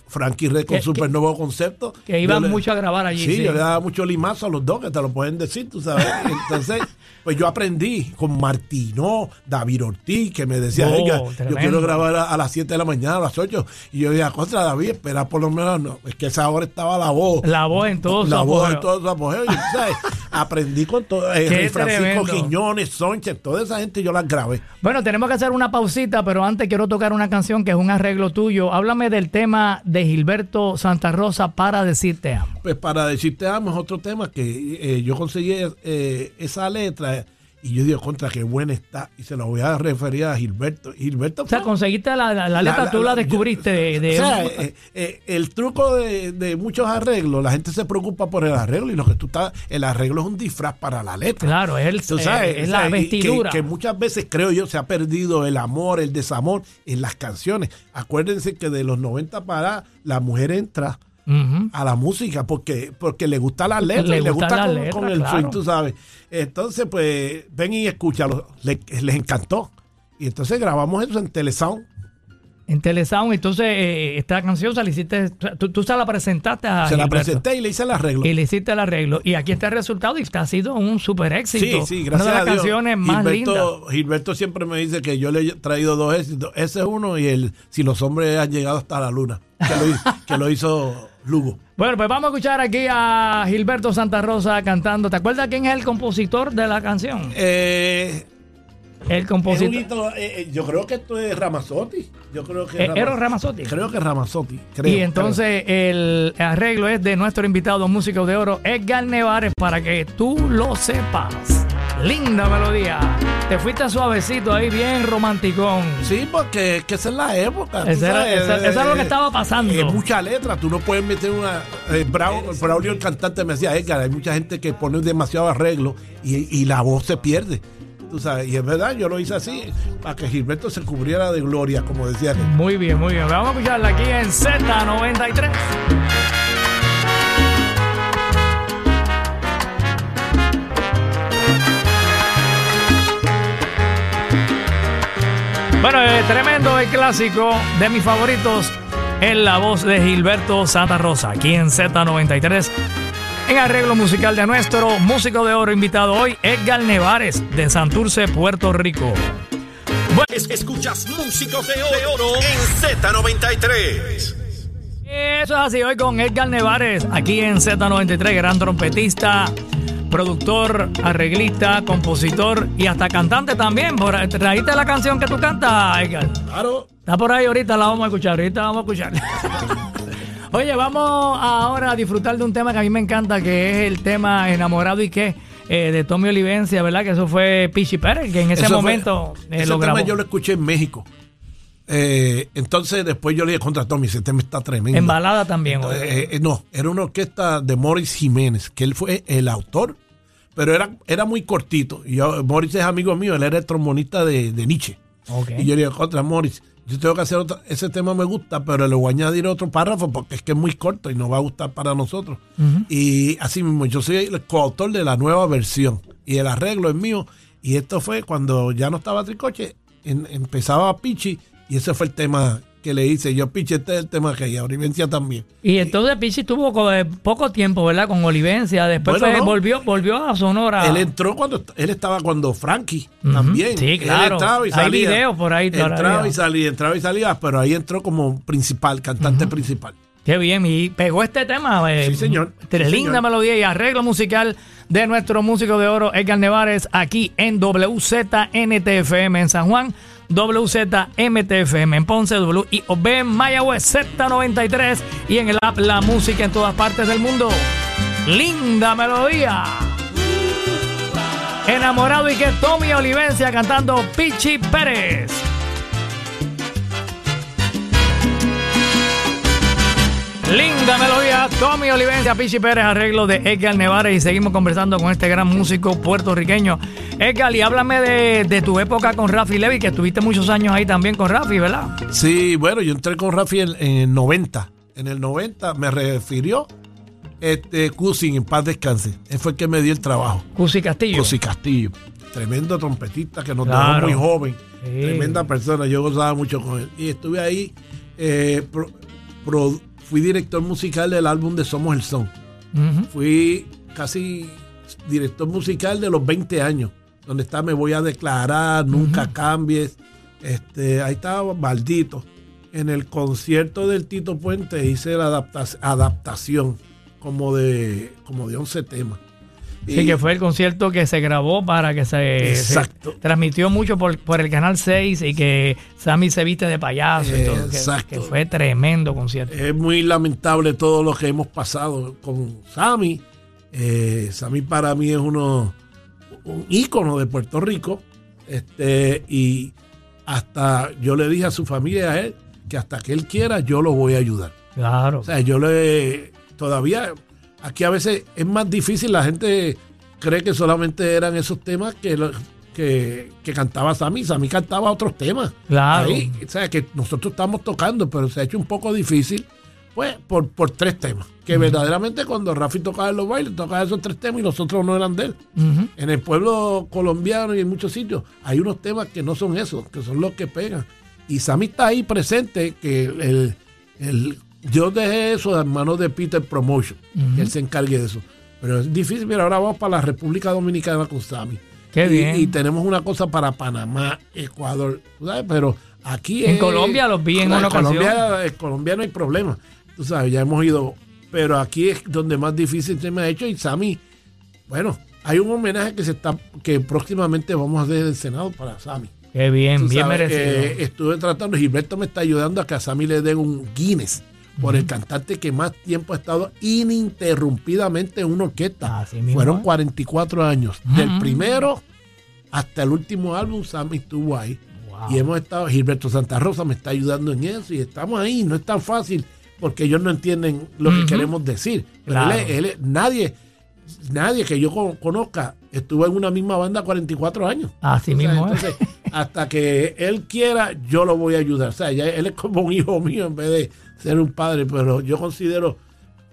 Frankie Red con Super Nuevo Concepto. Que iban mucho a grabar allí. Sí, yo le daba mucho limazo a los dos, que te lo pueden decir, tú sabes. Entonces, pues yo aprendí con Martino, David Ortiz, que me decía, oh, yo quiero grabar a, las 7 de la mañana, a las 8. Y yo decía, contra David, espera por lo menos, no. Es que esa hora estaba la voz. La voz en todo La voz en todo su. ¿sabes? aprendí con todo. Eh, Francisco Quiñones, Sonche, toda esa gente yo las grabé. Bueno, tenemos que hacer una pausita, pero antes quiero tocar una canción que es un arreglo tuyo. Háblame del tema de Gilberto Santa Rosa para decirte amo. Pues para decirte amo es otro tema que eh, yo conseguí eh, esa letra y yo digo, contra qué buena está. Y se lo voy a referir a Gilberto. Gilberto o sea, conseguiste la, letra, tú la, descubriste. de, o sea, eh, eh, el truco de, muchos arreglos, la gente se preocupa por el arreglo y lo que tú estás, el arreglo es un disfraz para la letra. Claro, es, el, eh, es la vestidura. Que, muchas veces, creo yo, se ha perdido el amor, el desamor en las canciones. Acuérdense que de los 90 para la mujer entra a la música porque porque le gusta la letra le y le gusta con, el swing, tú sabes. Entonces, pues, ven y escúchalo. les encantó. Y entonces grabamos eso en Telesound. En Telesound, entonces eh, esta canción se la hiciste, tú, se la presentaste a Se la presenté y le hice el arreglo. Y le hiciste el arreglo. Y aquí está el resultado y ha sido un super éxito. Sí, sí, gracias Una de las canciones más Gilberto, lindas. Gilberto siempre me dice que yo le he traído dos éxitos. Ese es uno y el Si los hombres han llegado hasta la luna, que lo, que lo hizo Lugo. Bueno, pues vamos a escuchar aquí a Gilberto Santa Rosa cantando. ¿Te acuerdas quién es el compositor de la canción? Eh el compositor. Eh, eh, yo creo que esto es Ramazotti. Yo creo que eh, Era Ramazotti. Creo que Ramazotti. y entonces el arreglo es de nuestro invitado músico de oro, Edgar Nevares, para que tú lo sepas. Linda melodía. Te fuiste suavecito ahí, bien romanticón. Sí, porque que esa es la época. Eso es lo que estaba pasando. Hay mucha letra. Tú no puedes meter una. Eh, Braulio, el cantante, me decía, Edgar, hay mucha gente que pone demasiado arreglo y, y la voz se pierde y es verdad, yo lo hice así, para que Gilberto se cubriera de gloria, como decía. Muy bien, muy bien. Vamos a escucharla aquí en Z93. Bueno, tremendo el clásico de mis favoritos en la voz de Gilberto Santa Rosa, aquí en Z93 en arreglo musical de nuestro músico de oro invitado hoy, Edgar Nevares, de Santurce, Puerto Rico. Escuchas músicos de oro en Z93. Eso es así, hoy con Edgar Nevares, aquí en Z93, gran trompetista, productor, arreglista, compositor y hasta cantante también. ¿Traíste la canción que tú cantas, Edgar? Claro. Está por ahí, ahorita la vamos a escuchar, ahorita vamos a escuchar. Oye, vamos ahora a disfrutar de un tema que a mí me encanta, que es el tema Enamorado y qué. Eh, de Tommy Olivencia, ¿verdad? Que eso fue Pichi Pérez, que en ese momento eh, ese Tema yo lo escuché en México. Eh, entonces después yo le dije contra Tommy, ese tema está tremendo. En balada también. no, era una orquesta de Morris Jiménez, que él fue el autor, pero era, era muy cortito. Y yo, Morris es amigo mío, él era el trombonista de, Nietzsche. Y yo le dije contra Morris, yo tengo que hacer otro, ese tema me gusta, pero le voy a añadir otro párrafo porque es que es muy corto y no va a gustar para nosotros. Y así mismo, yo soy el coautor de la nueva versión y el arreglo es mío. Y esto fue cuando ya no estaba Tricoche, empezaba Pichi y ese fue el tema que le hice. Yo, Pichi, este es el tema que hay, Olivencia también. Y entonces Pichi tuvo poco tiempo, ¿verdad? Con Olivencia. Después volvió, volvió a Sonora. Él entró cuando él estaba cuando Frankie también. Sí, claro. entraba y salía. Hay videos por ahí Entraba y salía, entraba y salía, pero ahí entró como principal, cantante principal. Qué bien, y pegó este tema. Eh, sí, señor. linda melodía y arreglo musical de nuestro músico de oro, Edgar Nevares, aquí en WZNTFM en San Juan. WZMTFM en Ponce, WIOB en Mayagüez Z93 y en el app La Música en todas partes del mundo. Linda melodía. Enamorado y que Tommy Olivencia cantando Pichi Pérez. Linda melodía, Tommy Olivencia, Pichi Pérez, arreglo de Edgar Nevares y seguimos conversando con este gran músico puertorriqueño. Edgar, y háblame de, tu época con Rafi Levy, que estuviste muchos años ahí también con Rafi, ¿verdad? Sí, bueno, yo entré con Rafi en, el 90. En el 90 me refirió este Cusi, en paz descanse. Él fue el que me dio el trabajo. Cusi Castillo. Cusi Castillo. Tremendo trompetista que nos dejó muy joven. Tremenda persona. Yo gozaba mucho con él. Y estuve ahí eh, fui director musical del álbum de Somos el Son. Fui casi director musical de los 20 años, donde está Me Voy a Declarar, Nunca Cambies. Este, ahí estaba maldito. En el concierto del Tito Puente hice la adaptación como de, como de 11 temas. Sí, que fue el concierto que se grabó para que se, transmitió mucho por, el Canal 6 y que Sammy se viste de payaso. Exacto. Que, fue tremendo concierto. Es muy lamentable todo lo que hemos pasado con Sammy. Eh, Sammy para mí es uno un ícono de Puerto Rico. Este, y hasta yo le dije a su familia a él que hasta que él quiera yo lo voy a ayudar. Claro. O sea, yo le todavía Aquí a veces es más difícil, la gente cree que solamente eran esos temas que, que, que cantaba Sammy. Sammy cantaba otros temas. Claro. o sea, que nosotros estamos tocando, pero se ha hecho un poco difícil, pues, por, por tres temas. Que verdaderamente cuando Rafi tocaba en los bailes, tocaba esos tres temas y nosotros no eran de él. En el pueblo colombiano y en muchos sitios hay unos temas que no son esos, que son los que pegan. Y Sammy está ahí presente, que el, el yo dejé eso en manos de Peter Promotion, que él se encargue de eso. Pero es difícil, mira, ahora vamos para la República Dominicana con Sammy. Qué y, bien. Y tenemos una cosa para Panamá, Ecuador, ¿sabes? Pero aquí En Colombia los vi en una Colombia, En Colombia no hay problema, tú sabes, ya hemos ido. Pero aquí es donde más difícil se me ha hecho y Sammy, bueno, hay un homenaje que se está, que próximamente vamos a hacer del Senado para Sammy. Qué bien, bien merecido. estuve tratando, Gilberto me está ayudando a que a Sammy le den un Guinness por el cantante que más tiempo ha estado ininterrumpidamente en una orquesta. Fueron 44 años. Del primero hasta el último álbum, Sammy estuvo ahí. Y hemos estado, Gilberto Santa Rosa me está ayudando en eso y estamos ahí. No es tan fácil porque ellos no entienden lo que queremos decir. nadie, nadie que yo conozca estuvo en una misma banda 44 años. Así mismo. hasta que él quiera, yo lo voy a ayudar. O sea, él es como un hijo mío en vez de ser un padre, pero yo considero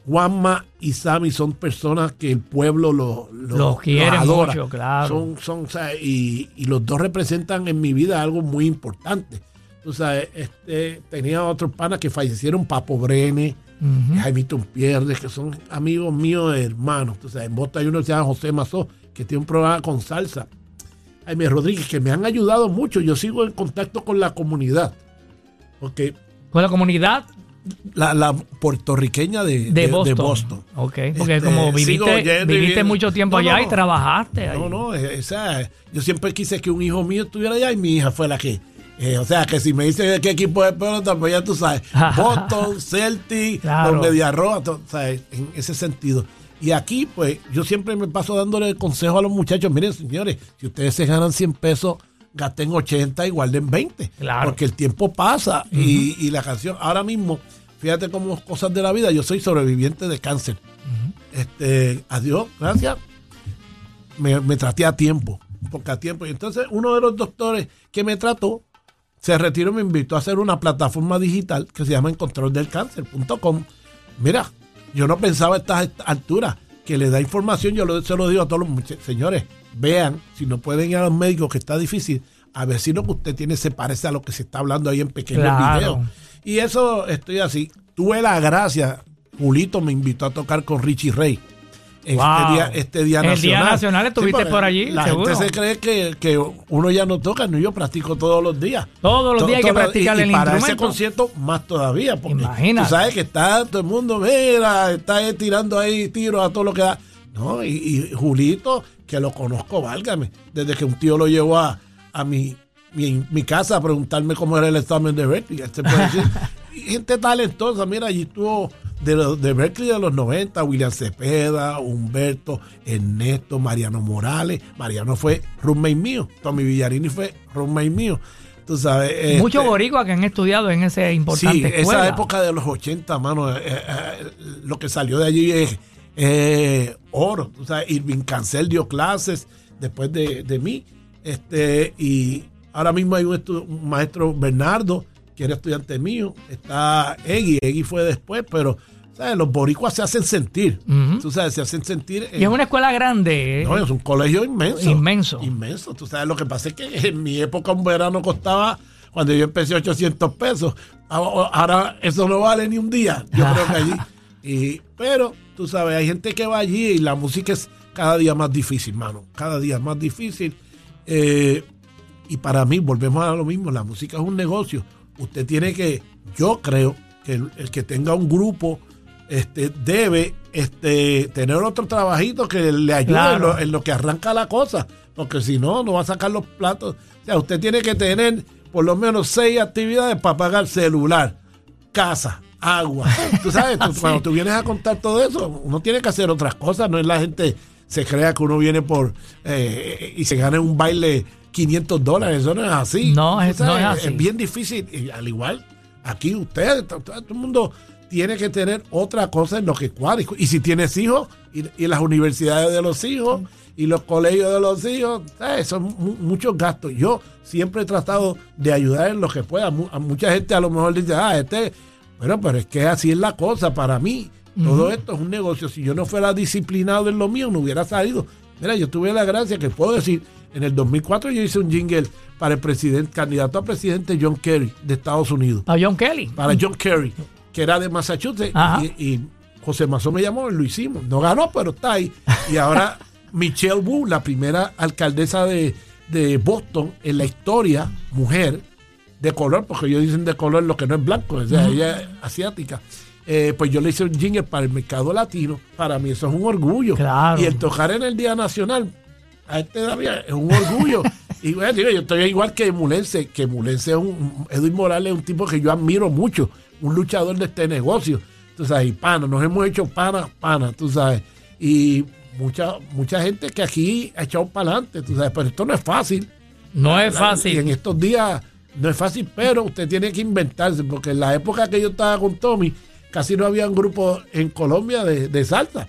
Juanma y Sammy son personas que el pueblo lo, los quiere mucho, claro. Son, son, y, los dos representan en mi vida algo muy importante. Tú sabes, este, tenía otros panas que fallecieron, Papo Brene, uh Jaime Pierdes, que son amigos míos, hermanos. Tú sabes, en Boston hay uno que se llama José Mazó, que tiene un programa con salsa. Jaime Rodríguez, que me han ayudado mucho. Yo sigo en contacto con la comunidad. Porque con la comunidad la, puertorriqueña de, de, Boston. Ok, porque este, como viviste, viviste mucho tiempo allá y trabajaste No, no, esa, yo siempre quise que un hijo mío estuviera allá y mi hija fue la que... Eh, o sea, que si me dice qué equipo es pelota, pues ya tú sabes, Boston, Celtic, los Mediarroa, en ese sentido. Y aquí, pues, yo siempre me paso dándole el consejo a los muchachos, miren, señores, si ustedes se ganan 100 pesos gasten 80 y guarden 20. Porque el tiempo pasa y, la canción, ahora mismo, fíjate cómo cosas de la vida, yo soy sobreviviente de cáncer. este, adiós, gracias. Me, traté a tiempo, porque a tiempo. Y entonces uno de los doctores que me trató se retiró y me invitó a hacer una plataforma digital que se llama encontroldelcáncer.com. Mira, yo no pensaba a estas alturas que le da información, yo se lo digo a todos los señores, vean, si no pueden ir a los médicos, que está difícil, a ver si lo que usted tiene se parece a lo que se está hablando ahí en pequeños videos. Y eso estoy así. Tuve la gracia, Julito me invitó a tocar con Richie Rey este día, este día el nacional. día nacional estuviste por allí. La gente se cree que, uno ya no toca, no, yo practico todos los días. Todos los días hay que practicar el y para ese concierto más todavía, porque tú sabes que está todo el mundo, mira, está tirando ahí tiros a todo lo que da. No, y, Julito, que lo conozco, válgame, desde que un tío lo llevó a, a mi, mi, casa a preguntarme cómo era el examen de Berkeley. Este puede decir, gente talentosa, mira, allí estuvo de, de Berkeley de los 90, William Cepeda, Humberto, Ernesto, Mariano Morales. Mariano fue roommate mío. Tommy Villarini fue roommate mío. Tú sabes, Muchos este, boricuas que han estudiado en ese importante sí, esa época de los 80, mano, eh, eh, lo que salió de allí es eh, oro. Tú sabes, Irving Cancel dio clases después de, de mí. Este, y ahora mismo hay un, un maestro Bernardo que era estudiante mío, está Egui, Egui fue después, pero los boricuas se hacen sentir, tú sabes, se hacen sentir. y es una escuela grande. ¿eh? No, es un colegio inmenso. Inmenso. Inmenso, tú sabes, lo que pasa es que en mi época un verano costaba, cuando yo empecé 800 pesos, ahora eso no vale ni un día, yo creo que allí. Y, pero, tú sabes, hay gente que va allí y la música es cada día más difícil, mano, cada día más difícil. Eh, y para mí, volvemos a lo mismo, la música es un negocio usted tiene que, yo creo que el, que tenga un grupo este, debe este, tener otro trabajito que le ayude en, lo, que arranca la cosa, porque si no, no va a sacar los platos. O sea, usted tiene que tener por lo menos seis actividades para pagar celular, casa, agua. Tú sabes, cuando tú vienes a contar todo eso, uno tiene que hacer otras cosas, no es la gente se crea que uno viene por eh, y se gana un baile 500 dólares. Eso no es así. No, es, no es así. Es bien difícil. Y al igual, aquí usted, todo, el mundo tiene que tener otra cosa en lo que cuadra. Y si tienes hijos, y, las universidades de los hijos, y los colegios de los hijos, son muchos gastos. Yo siempre he tratado de ayudar en lo que pueda. A mucha gente a lo mejor dice, ah, este, bueno, pero es que así es la cosa. Para mí, todo esto es un negocio. Si yo no fuera disciplinado en lo mío, no hubiera salido. Mira, yo tuve la gracia que puedo decir, en el 2004 yo hice un jingle para el presidente, candidato a presidente John Kerry de Estados Unidos. ¿Para John Kelly? Para John Kerry, que era de Massachusetts. Y, José Mazón me llamó y lo hicimos. No ganó, pero está ahí. Y ahora Michelle Wu, la primera alcaldesa de, Boston en la historia, mujer de color, porque ellos dicen de color lo que no es blanco, o sea, ella es asiática. Eh, pues yo le hice un jingle para el mercado latino. Para mí eso es un orgullo. Y el tocar en el Día Nacional, a este David es un orgullo. y bueno, yo estoy igual que Mulense, que Mulense es un, Edwin Morales es un tipo que yo admiro mucho, un luchador de este negocio. Tú sabes, y pana, nos hemos hecho pana, pana, tú sabes. Y mucha, mucha gente que aquí ha echado para adelante, tú sabes, pero esto no es fácil. No es fácil. Y en estos días no es fácil, pero usted tiene que inventarse, porque en la época que yo estaba con Tommy, casi no había un grupo en Colombia de, de salsa.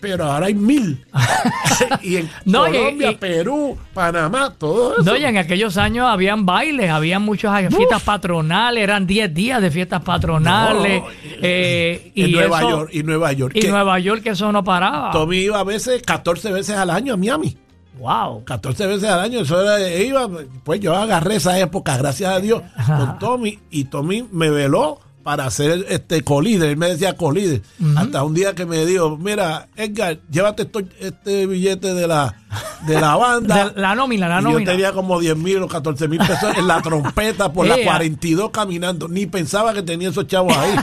Pero ahora hay mil. y en Colombia, Perú, Panamá, todo eso. No, y en aquellos años habían bailes, había muchas fiestas patronales, eran 10 días de fiestas patronales. Eh, y Nueva York, y Nueva York. Y Nueva York, que eso no paraba. Tommy iba a veces 14 veces al año a Miami. Wow. 14 veces al año. Eso era, iba, pues yo agarré esa época, gracias a Dios, con Tommy. Y Tommy me veló para ser este colíder. Él me decía colíder. Hasta un día que me dijo, mira, Edgar, llévate este billete de la, de la banda. la nómina, la nómina. Yo tenía como 10 mil o 14 mil pesos en la trompeta por la 42 caminando. Ni pensaba que tenía esos chavos ahí.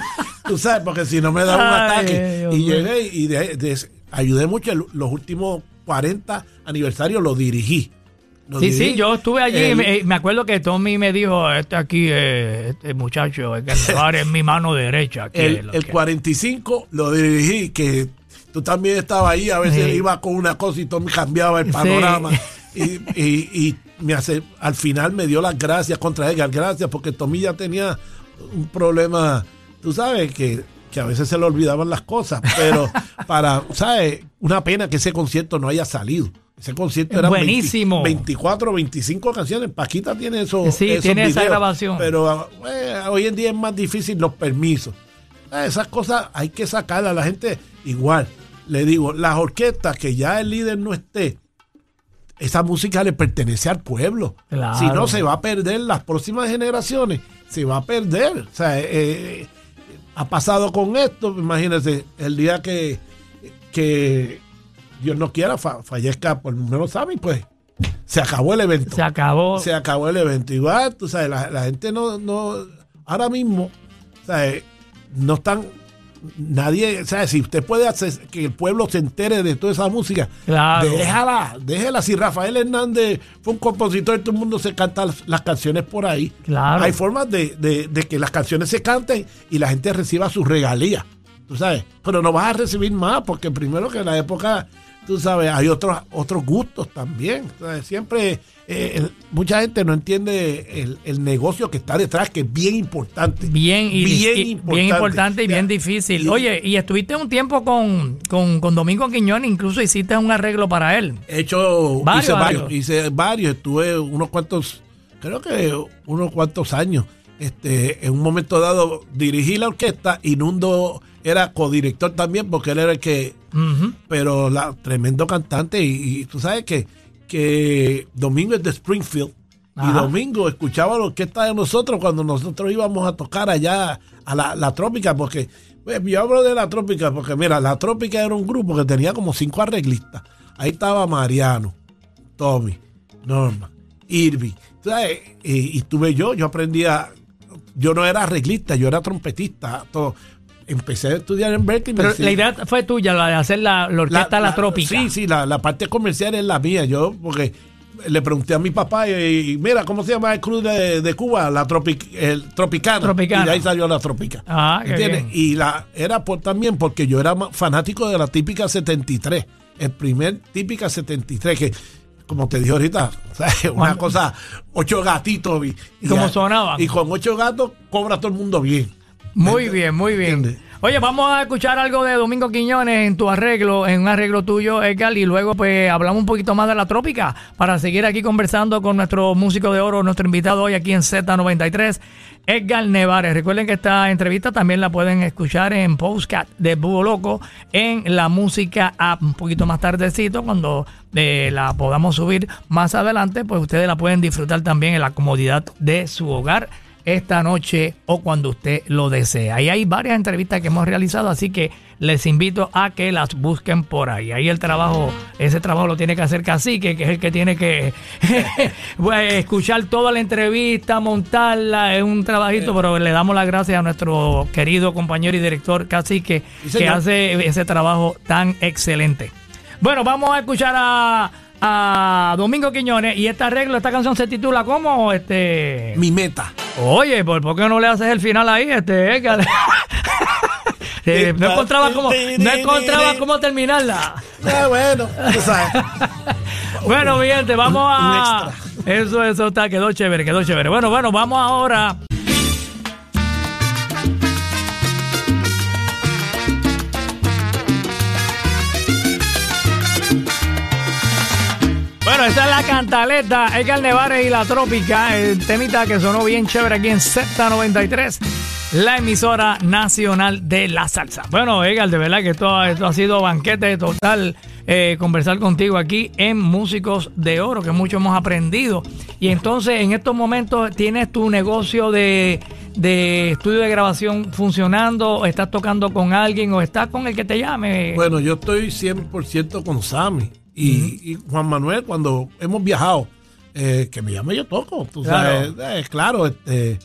Tú sabes, porque si no me daba un ataque. y llegué y ayudé mucho. Los últimos 40 aniversarios los dirigí sí, sí, yo estuve allí y me, acuerdo que Tommy me dijo, este aquí, este muchacho, el es mi mano derecha. el, el 45 lo dirigí, que tú también estabas ahí, a veces iba con una cosa y Tommy cambiaba el panorama. Y, y, me hace, al final me dio las gracias contra Edgar, gracias, porque Tommy ya tenía un problema, tú sabes, que, que a veces se le olvidaban las cosas, pero para, ¿sabes? Una pena que ese concierto no haya salido Ese concierto era Buenísimo. 24, 25 canciones. Paquita tiene eso. Sí, esos tiene esa grabación. Pero eh, hoy en día es más difícil los permisos. Eh, Esas cosas hay que sacarlas. La gente, igual, le digo, las orquestas que ya el líder no esté, esa música le pertenece al pueblo. Claro. Si no, se va a perder las próximas generaciones. Se va a perder. O sea, eh, ha pasado con esto. Imagínense, el día que, que Dios no quiera fa- fallezca por lo menos Sammy, pues se acabó el evento. Se acabó. Se acabó el evento. Igual, tú sabes, la, la gente no, no, ahora mismo, ¿sabes? no están, nadie, ¿sabes? Si usted puede hacer que el pueblo se entere de toda esa música, Claro. déjala, déjela. Si Rafael Hernández fue un compositor, todo el mundo se canta las, las canciones por ahí. Claro. Hay formas de, de- de que las canciones se canten y la gente reciba sus regalías, tú sabes. Pero no vas a recibir más, porque primero que en la época, tú sabes, hay otros, otros gustos también. ¿sabes? Siempre, eh, el- mucha gente no entiende el, el negocio que está detrás, que es bien importante. Bien, y, Bien y- importante. bien importante y bien difícil. Y- Oye, y estuviste un tiempo con, con, con Domingo Quiñones, incluso hiciste un arreglo para él. He hecho, Varios, hice varios, varios. hice varios, estuve unos cuantos, creo que unos cuantos años. Este, en un momento dado dirigí la orquesta y Nundo era codirector también porque él era el que, Pero la tremendo cantante y, y tú sabes que, que Domingo es de Springfield y. Domingo escuchaba la orquesta de nosotros cuando nosotros íbamos a tocar allá a la, la Trópica porque pues, yo hablo de la Trópica porque mira, la Trópica era un grupo que tenía como cinco arreglistas. Ahí estaba Mariano, Tommy, Norma, Irving. ¿tú sabes? Y, y tuve yo, yo aprendía, yo no era arreglista, yo era trompetista. Todo. Empecé a estudiar en Berkeley. Pero la idea fue tuya, la de hacer la, la orquesta La, Trópica. Sí, sí, la, la parte comercial es la mía. Yo, porque le pregunté a mi papá, y, y mira, ¿cómo se llama el club de, de Cuba? La tropic, el Tropicana. Tropicana. Y de ahí salió la Tropica. Ah, qué ¿Entiendes? bien. Y la, era por, también porque yo era fanático de la típica 73. El primer típica 73, que como te dije ahorita, ¿sabes? una cosa, ocho gatitos. Y, ¿Y cómo a- sonaban? Y con ocho gatos cobra todo el mundo bien. Muy bien, muy bien. ¿Entiendes? Oye, vamos a escuchar algo de Domingo Quiñones en tu arreglo, en un arreglo tuyo, Edgar, y luego pues hablamos un poquito más de la trópica para seguir aquí conversando con nuestro músico de oro, nuestro invitado hoy aquí en Z93, Edgar Nevares. Recuerden que esta entrevista también la pueden escuchar en Postcat de Búho Loco en la música app un poquito más tardecito cuando eh, la podamos subir más adelante, pues ustedes la pueden disfrutar también en la comodidad de su hogar esta noche o cuando usted lo desee. Ahí hay varias entrevistas que hemos realizado, así que les invito a que las busquen por ahí. Ahí el trabajo, ese trabajo lo tiene que hacer Cacique, que es el que tiene que pues, escuchar toda la entrevista, montarla, es un trabajito, pero le damos las gracias a nuestro querido compañero y director Cacique, Sí, que hace ese trabajo tan excelente. Bueno, vamos a escuchar a, a Domingo Quiñones y este arreglo, esta canción se titula como este... Mi meta. Oye, ¿por, por qué no le haces el final ahí, este Edgar? Eh, no encontraba cómo, no encontraba cómo terminarla. Ah, bueno, tú sabes. Bueno, mi gente, vamos a. Eso, eso está, quedó chévere, quedó chévere. Bueno, bueno, vamos ahora. Bueno, esta es la cantaleta, Edgar Nevares y la Trópica, el temita que sonó bien chévere aquí en Z93, la emisora nacional de la salsa. Bueno, Edgar, de verdad que esto, ha sido banquete total, eh, conversar contigo aquí en Músicos de Oro, que mucho hemos aprendido. Y entonces, en estos momentos, ¿tienes tu negocio de, estudio de grabación funcionando? ¿O ¿Estás tocando con alguien o estás con el que te llame? Bueno, yo estoy 100% con Sammy. Y, y Juan Manuel, cuando hemos viajado, eh, que me llame, yo toco. Tú Claro. sabes, Eh, claro, este,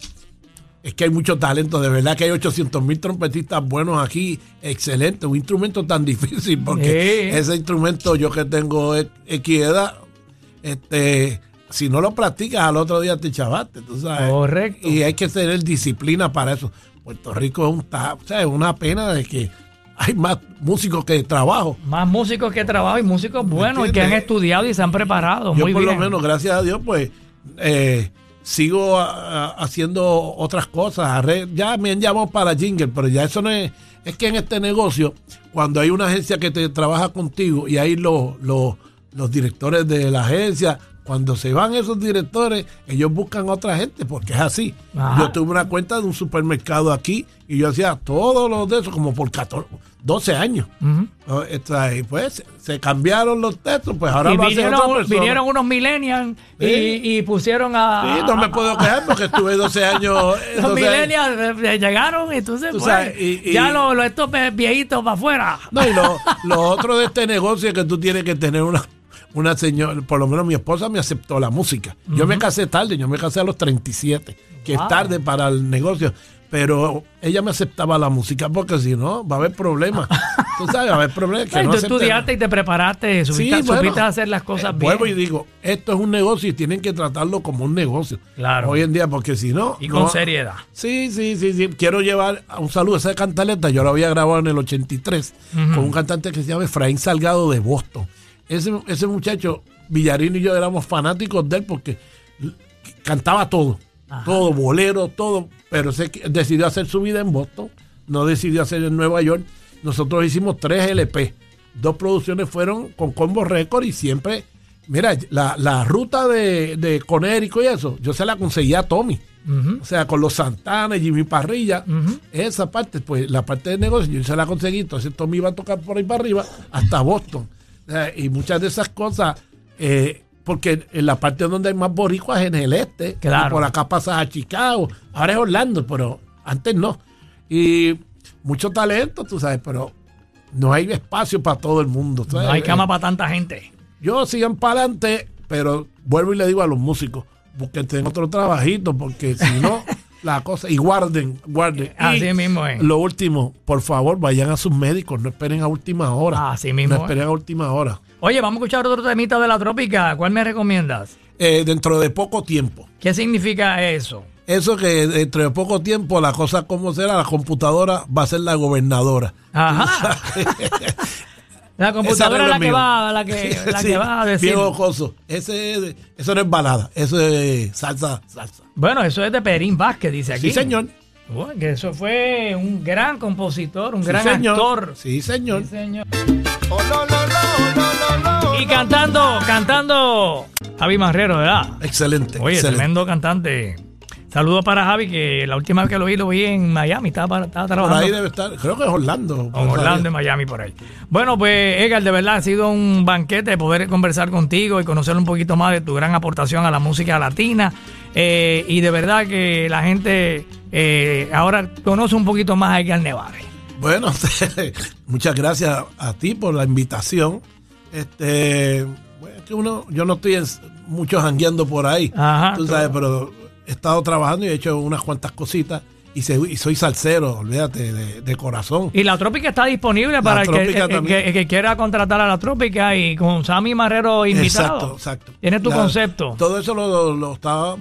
es que hay mucho talento. De verdad que hay 800 mil trompetistas buenos aquí. Excelente. Un instrumento tan difícil porque ese instrumento yo que tengo e- X edad, este, si no lo practicas al otro día te chavaste. Tú sabes. Correcto. Y hay que tener disciplina para eso. Puerto Rico es un o sea, es una pena de que hay más músicos que trabajo. Más músicos que trabajo y músicos buenos y que han estudiado y se han preparado. Yo Muy por bien. lo menos, gracias a Dios, pues eh, sigo a- a- haciendo otras cosas. Ya me han llamado para jingle, pero ya eso no es... Es que en este negocio, cuando hay una agencia que te trabaja contigo y hay los, los, los directores de la agencia, cuando se van esos directores, ellos buscan a otra gente, porque es así. Ajá. Yo tuve una cuenta de un supermercado aquí y yo hacía todos los de esos como por 14, 12 años. Pues se cambiaron los textos, pues ahora y lo vinieron, persona. vinieron unos millennials y, Sí. y pusieron a... Sí, no me puedo quejar porque estuve 12 años. eh, Los 12 años. millennials eh, eh, llegaron, entonces pues, sabes, y- y- ya los los estos viejitos para afuera. No, y lo, lo otro de este negocio es que tú tienes que tener una, una señora, por lo menos mi esposa me aceptó la música. Yo me casé tarde, yo me casé a los 37, que Wow. es tarde para el negocio, pero ella me aceptaba la música porque si no, va a haber problemas. tú sabes, va a haber problemas. Que Ay, no tú acepten- estudiaste y te preparaste, supiste, Sí, bueno, supiste hacer las cosas eh, bien. Vuelvo y digo, esto es un negocio y tienen que tratarlo como un negocio. Claro. Hoy en día, porque si no... y con no- seriedad. Sí, sí, sí, sí. Quiero llevar un saludo a esa cantaleta. Yo la había grabado en el 83 con un cantante que se llama Efraín Salgado de Boston. Ese, ese muchacho, Villarino y yo éramos fanáticos de él porque cantaba todo. Todo, bolero, todo. Pero se decidió hacer su vida en Boston. No decidió hacer en Nueva York. Nosotros hicimos tres LP. Dos producciones fueron con Combo Record y siempre. Mira, la, la ruta de, de Conérico y eso, yo se la conseguía a Tommy. O sea, con los Santana, Jimmy Parrilla, esa parte, pues la parte de negocio, yo se la conseguí, entonces Tommy iba a tocar por ahí para arriba hasta Boston. Sea, y muchas de esas cosas, eh, porque en la parte donde hay más boricuas es en el este, Claro. y por acá pasas a Chicago, ahora es Orlando, pero antes no. Y mucho talento, tú sabes, pero no hay espacio para todo el mundo. No hay cama para tanta gente. Yo sigan para adelante, pero vuelvo y le digo a los músicos, busquen otro trabajito, porque si no, la cosa, y guarden, guarden. Así Y mismo es. Lo último, por favor, vayan a sus médicos, no esperen a última hora. Así mismo No es. esperen a última hora. Oye, vamos a escuchar otro temita de la trópica. ¿Cuál me recomiendas? Eh, dentro de poco tiempo. ¿Qué significa eso? Eso que dentro de poco tiempo, la cosa como será, la computadora va a ser la gobernadora. Ajá. La computadora es la que va, la que, la Sí, que va a decir. Bien ojoso. Ese, es- eso no es balada, eso es salsa, salsa. Bueno, eso es de Perín Vázquez, dice aquí. Sí, señor. Bueno, que eso fue un gran compositor, un Sí, gran señor. actor. Sí, señor. Sí, señor. Y cantando, cantando. Javi Marrero, ¿verdad? Excelente. Oye, excelente. tremendo cantante. Saludos para Javi, que la última vez que lo vi, lo vi en Miami. Estaba, estaba Por trabajando. ahí debe estar, creo que es Orlando. Con Orlando y Miami por ahí. Bueno, pues Edgar, de verdad ha sido un banquete poder conversar contigo y conocer un poquito más de tu gran aportación a la música latina. Eh, y de verdad que la gente eh, ahora conoce un poquito más a Edgar Nevares. Bueno, muchas gracias a ti por la invitación. Este, bueno, es que uno, yo no estoy en, mucho jangueando por ahí, Ajá, tú sabes, pero he estado trabajando y he hecho unas cuantas cositas y, se- y soy salsero, olvídate, de, de corazón. Y la Trópica está disponible para el que, el- que- el que quiera contratar a la Trópica y con Sammy Marrero invitado. Exacto, exacto. Tienes tu La- concepto. Todo eso lo, lo estaba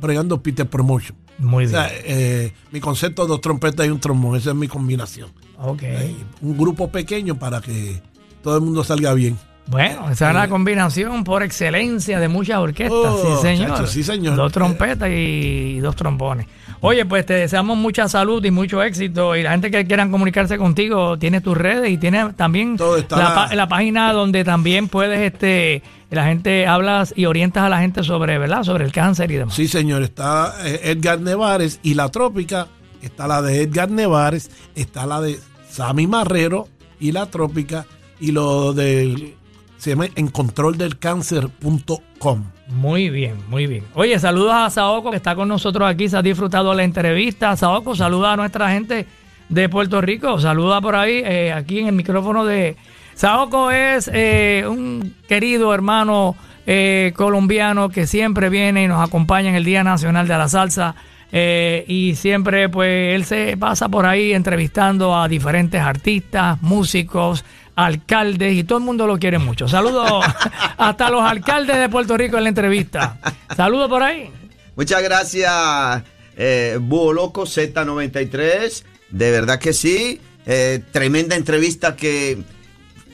bregando Peter Promotion. Muy O bien. sea, eh, mi concepto dos trompetas y un trombón, esa es mi combinación. ok. Eh, un grupo pequeño para que todo el mundo salga bien. Bueno, esa es la combinación por excelencia de muchas orquestas, Oh, sí señor. chacho, sí, señor. Dos trompetas y dos trombones. Oye, pues te deseamos mucha salud y mucho éxito. Y la gente que quieran comunicarse contigo, tiene tus redes y tiene también Todo está- la, pa- la página donde también puedes, este, la gente hablas y orientas a la gente sobre, ¿verdad? Sobre el cáncer y demás. Sí, señor, está eh, Edgar Nevares y la trópica, está la de Edgar Nevares, está la de Sammy Marrero y la trópica y lo del se llama encontroldelcáncer.com. Muy bien, muy bien. Oye, saludos a Saoco que está con nosotros aquí, se ha disfrutado la entrevista. Saoco, saluda a nuestra gente de Puerto Rico, saluda por ahí, eh, aquí en el micrófono de... Saoco es eh, un querido hermano eh, colombiano que siempre viene y nos acompaña en el Día Nacional de la Salsa. eh, y siempre pues él se pasa por ahí entrevistando a diferentes artistas, músicos, alcaldes y todo el mundo lo quiere mucho. Saludos hasta los alcaldes de Puerto Rico en la entrevista. Saludos por ahí. Muchas gracias, eh, Búho Loco Z93. De verdad que sí. Eh, tremenda entrevista que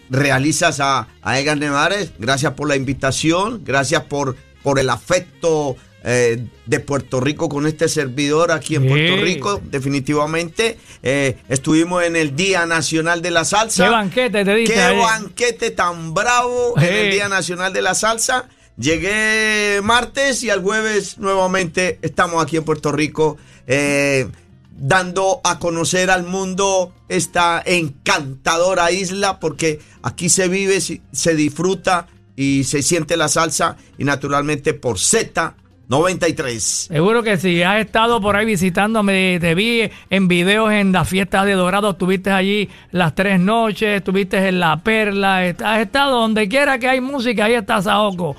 realizas a, a Edgar Nevares. Gracias por la invitación. Gracias por, por el afecto eh, de Puerto Rico con este servidor aquí en Sí. Puerto Rico, definitivamente. Eh, estuvimos en el Día Nacional de la Salsa. Qué banquete te diste Qué banquete tan bravo en el. Día Nacional de la Salsa. Llegué martes y al jueves nuevamente estamos aquí en Puerto Rico eh, dando a conocer al mundo esta encantadora isla porque aquí se vive, se- disfruta y se siente la salsa y naturalmente por Z93. Seguro que sí, has estado por ahí visitándome, te vi en videos en la fiesta de Dorado, estuviste allí las tres noches, estuviste en La Perla, has estado donde quiera que hay música, ahí está Saoco,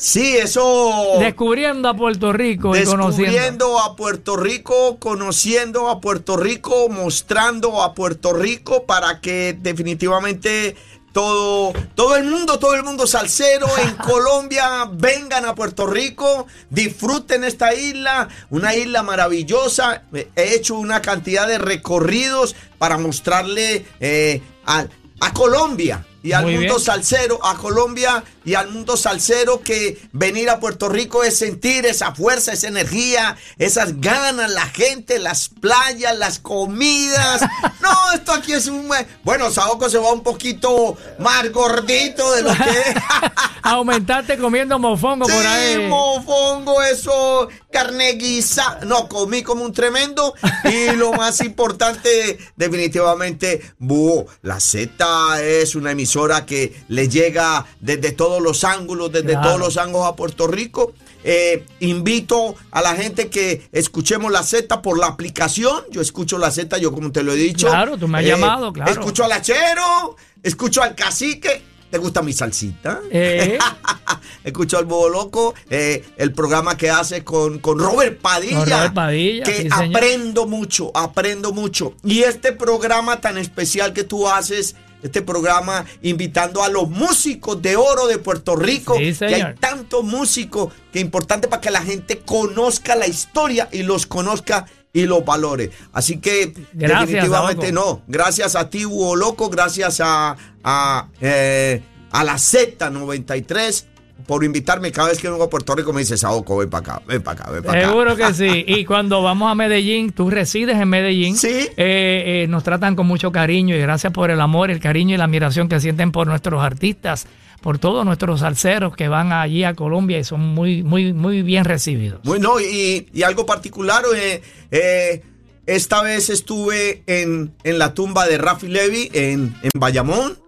Sí, eso... descubriendo a Puerto Rico y conociendo. Descubriendo a Puerto Rico, conociendo a Puerto Rico, mostrando a Puerto Rico para que definitivamente todo, todo el mundo, todo el mundo salsero en Colombia vengan a Puerto Rico, disfruten esta isla, una isla maravillosa. He hecho una cantidad de recorridos para mostrarle eh, a, a Colombia y al Muy mundo bien. salsero, a Colombia y al mundo salsero que venir a Puerto Rico es sentir esa fuerza, esa energía, esas ganas, la gente, las playas, las comidas. No, esto aquí es un... Bueno, Saoco se va un poquito más gordito de lo que... Aumentaste comiendo mofongo por Sí, ahí. mofongo, eso, carne guisa. No, comí como un tremendo. Y lo más importante, definitivamente, búho. La Z es una emisora que le llega desde todos los ángulos, desde Claro. todos los ángulos a Puerto Rico. Eh, invito a la gente que escuchemos la Z por la aplicación. Yo escucho la Z, yo como te lo he dicho. Eh, Claro, tú me has llamado, claro. Escucho al achero, escucho al cacique. ¿Te gusta mi salsita? Eh, Escucho al Bobo Loco, eh, el programa que hace con, con Robert Padilla. Con Robert Padilla, Que sí, aprendo mucho, aprendo mucho. Y este programa tan especial que tú haces, este programa invitando a los músicos de oro de Puerto Rico. Sí, que hay tantos músicos que es importante para que la gente conozca la historia y los conozca y los valore. Así que Gracias, definitivamente no. Gracias a ti, Hugo Loco, gracias a, a, eh, a la Z93 por invitarme. Cada vez que vengo a Puerto Rico me dice, Saoco, ven para acá, ven para acá, ven para acá. Seguro que sí. Y cuando vamos a Medellín, tú resides en Medellín. Sí. Eh, eh, nos tratan con mucho cariño y gracias por el amor, el cariño y la admiración que sienten por nuestros artistas, por todos nuestros salseros que van allí a Colombia y son muy, muy, muy bien recibidos. Bueno, y, y algo particular, eh, eh, esta vez estuve en, en la tumba de Rafi Levy en, en Bayamón.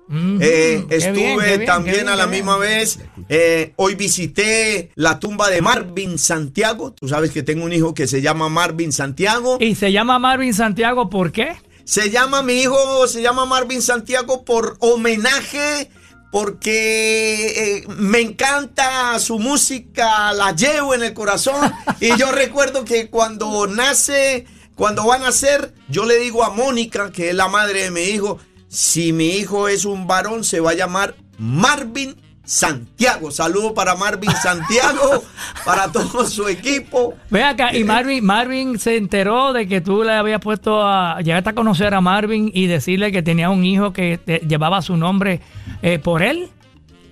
Eh, estuve bien, qué bien, también bien, a la misma vez. eh, hoy visité la tumba de Marvin Santiago. Tú sabes que tengo un hijo que se llama Marvin Santiago. Y se llama Marvin Santiago, ¿por qué? Se llama, mi hijo se llama Marvin Santiago por homenaje, porque eh, me encanta su música, la llevo en el corazón. y yo recuerdo que cuando nace, cuando va a nacer, yo le digo a Mónica, que es la madre de mi hijo, si mi hijo es un varón, se va a llamar Marvin Santiago. Saludo para Marvin Santiago, para todo su equipo. Ve acá, y Marvin, Marvin se enteró de que tú le habías puesto a. Llegaste a conocer a Marvin y decirle que tenía un hijo que te- llevaba su nombre eh, por él.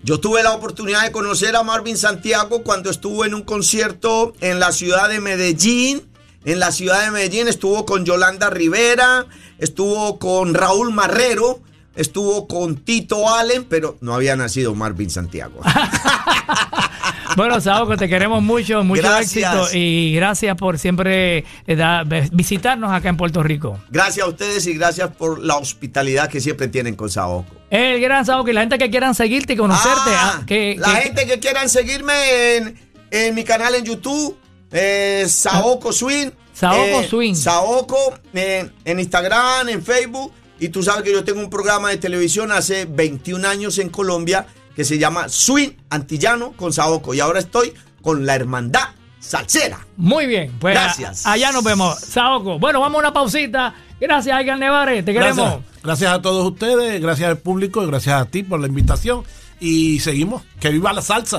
Yo tuve la oportunidad de conocer a Marvin Santiago cuando estuvo en un concierto en la ciudad de Medellín. En la ciudad de Medellín estuvo con Yolanda Rivera, estuvo con Raúl Marrero, estuvo con Tito Allen, pero no había nacido Marvin Santiago. Bueno, Saoco, te queremos mucho, mucho Gracias. éxito y gracias por siempre eh, da- visitarnos acá en Puerto Rico. Gracias a ustedes y gracias por la hospitalidad que siempre tienen con Saoco. El gran Saoco y la gente que quieran seguirte y conocerte. Ah, ah, que, la que- gente que quieran seguirme en, en mi canal en YouTube, eh, Saoco Swing. Saoco eh, Swing. Saoco eh, en Instagram, en Facebook. Y tú sabes que yo tengo un programa de televisión hace 21 años en Colombia que se llama Swing Antillano con Saoco. Y ahora estoy con la Hermandad Salsera. Muy bien, pues a- Gracias. allá nos vemos. Saoco. Bueno, vamos a una pausita. Gracias, Aigan Nevares. Te queremos. Gracias. Gracias a todos ustedes, gracias al público y gracias a ti por la invitación. Y seguimos. Que viva la salsa.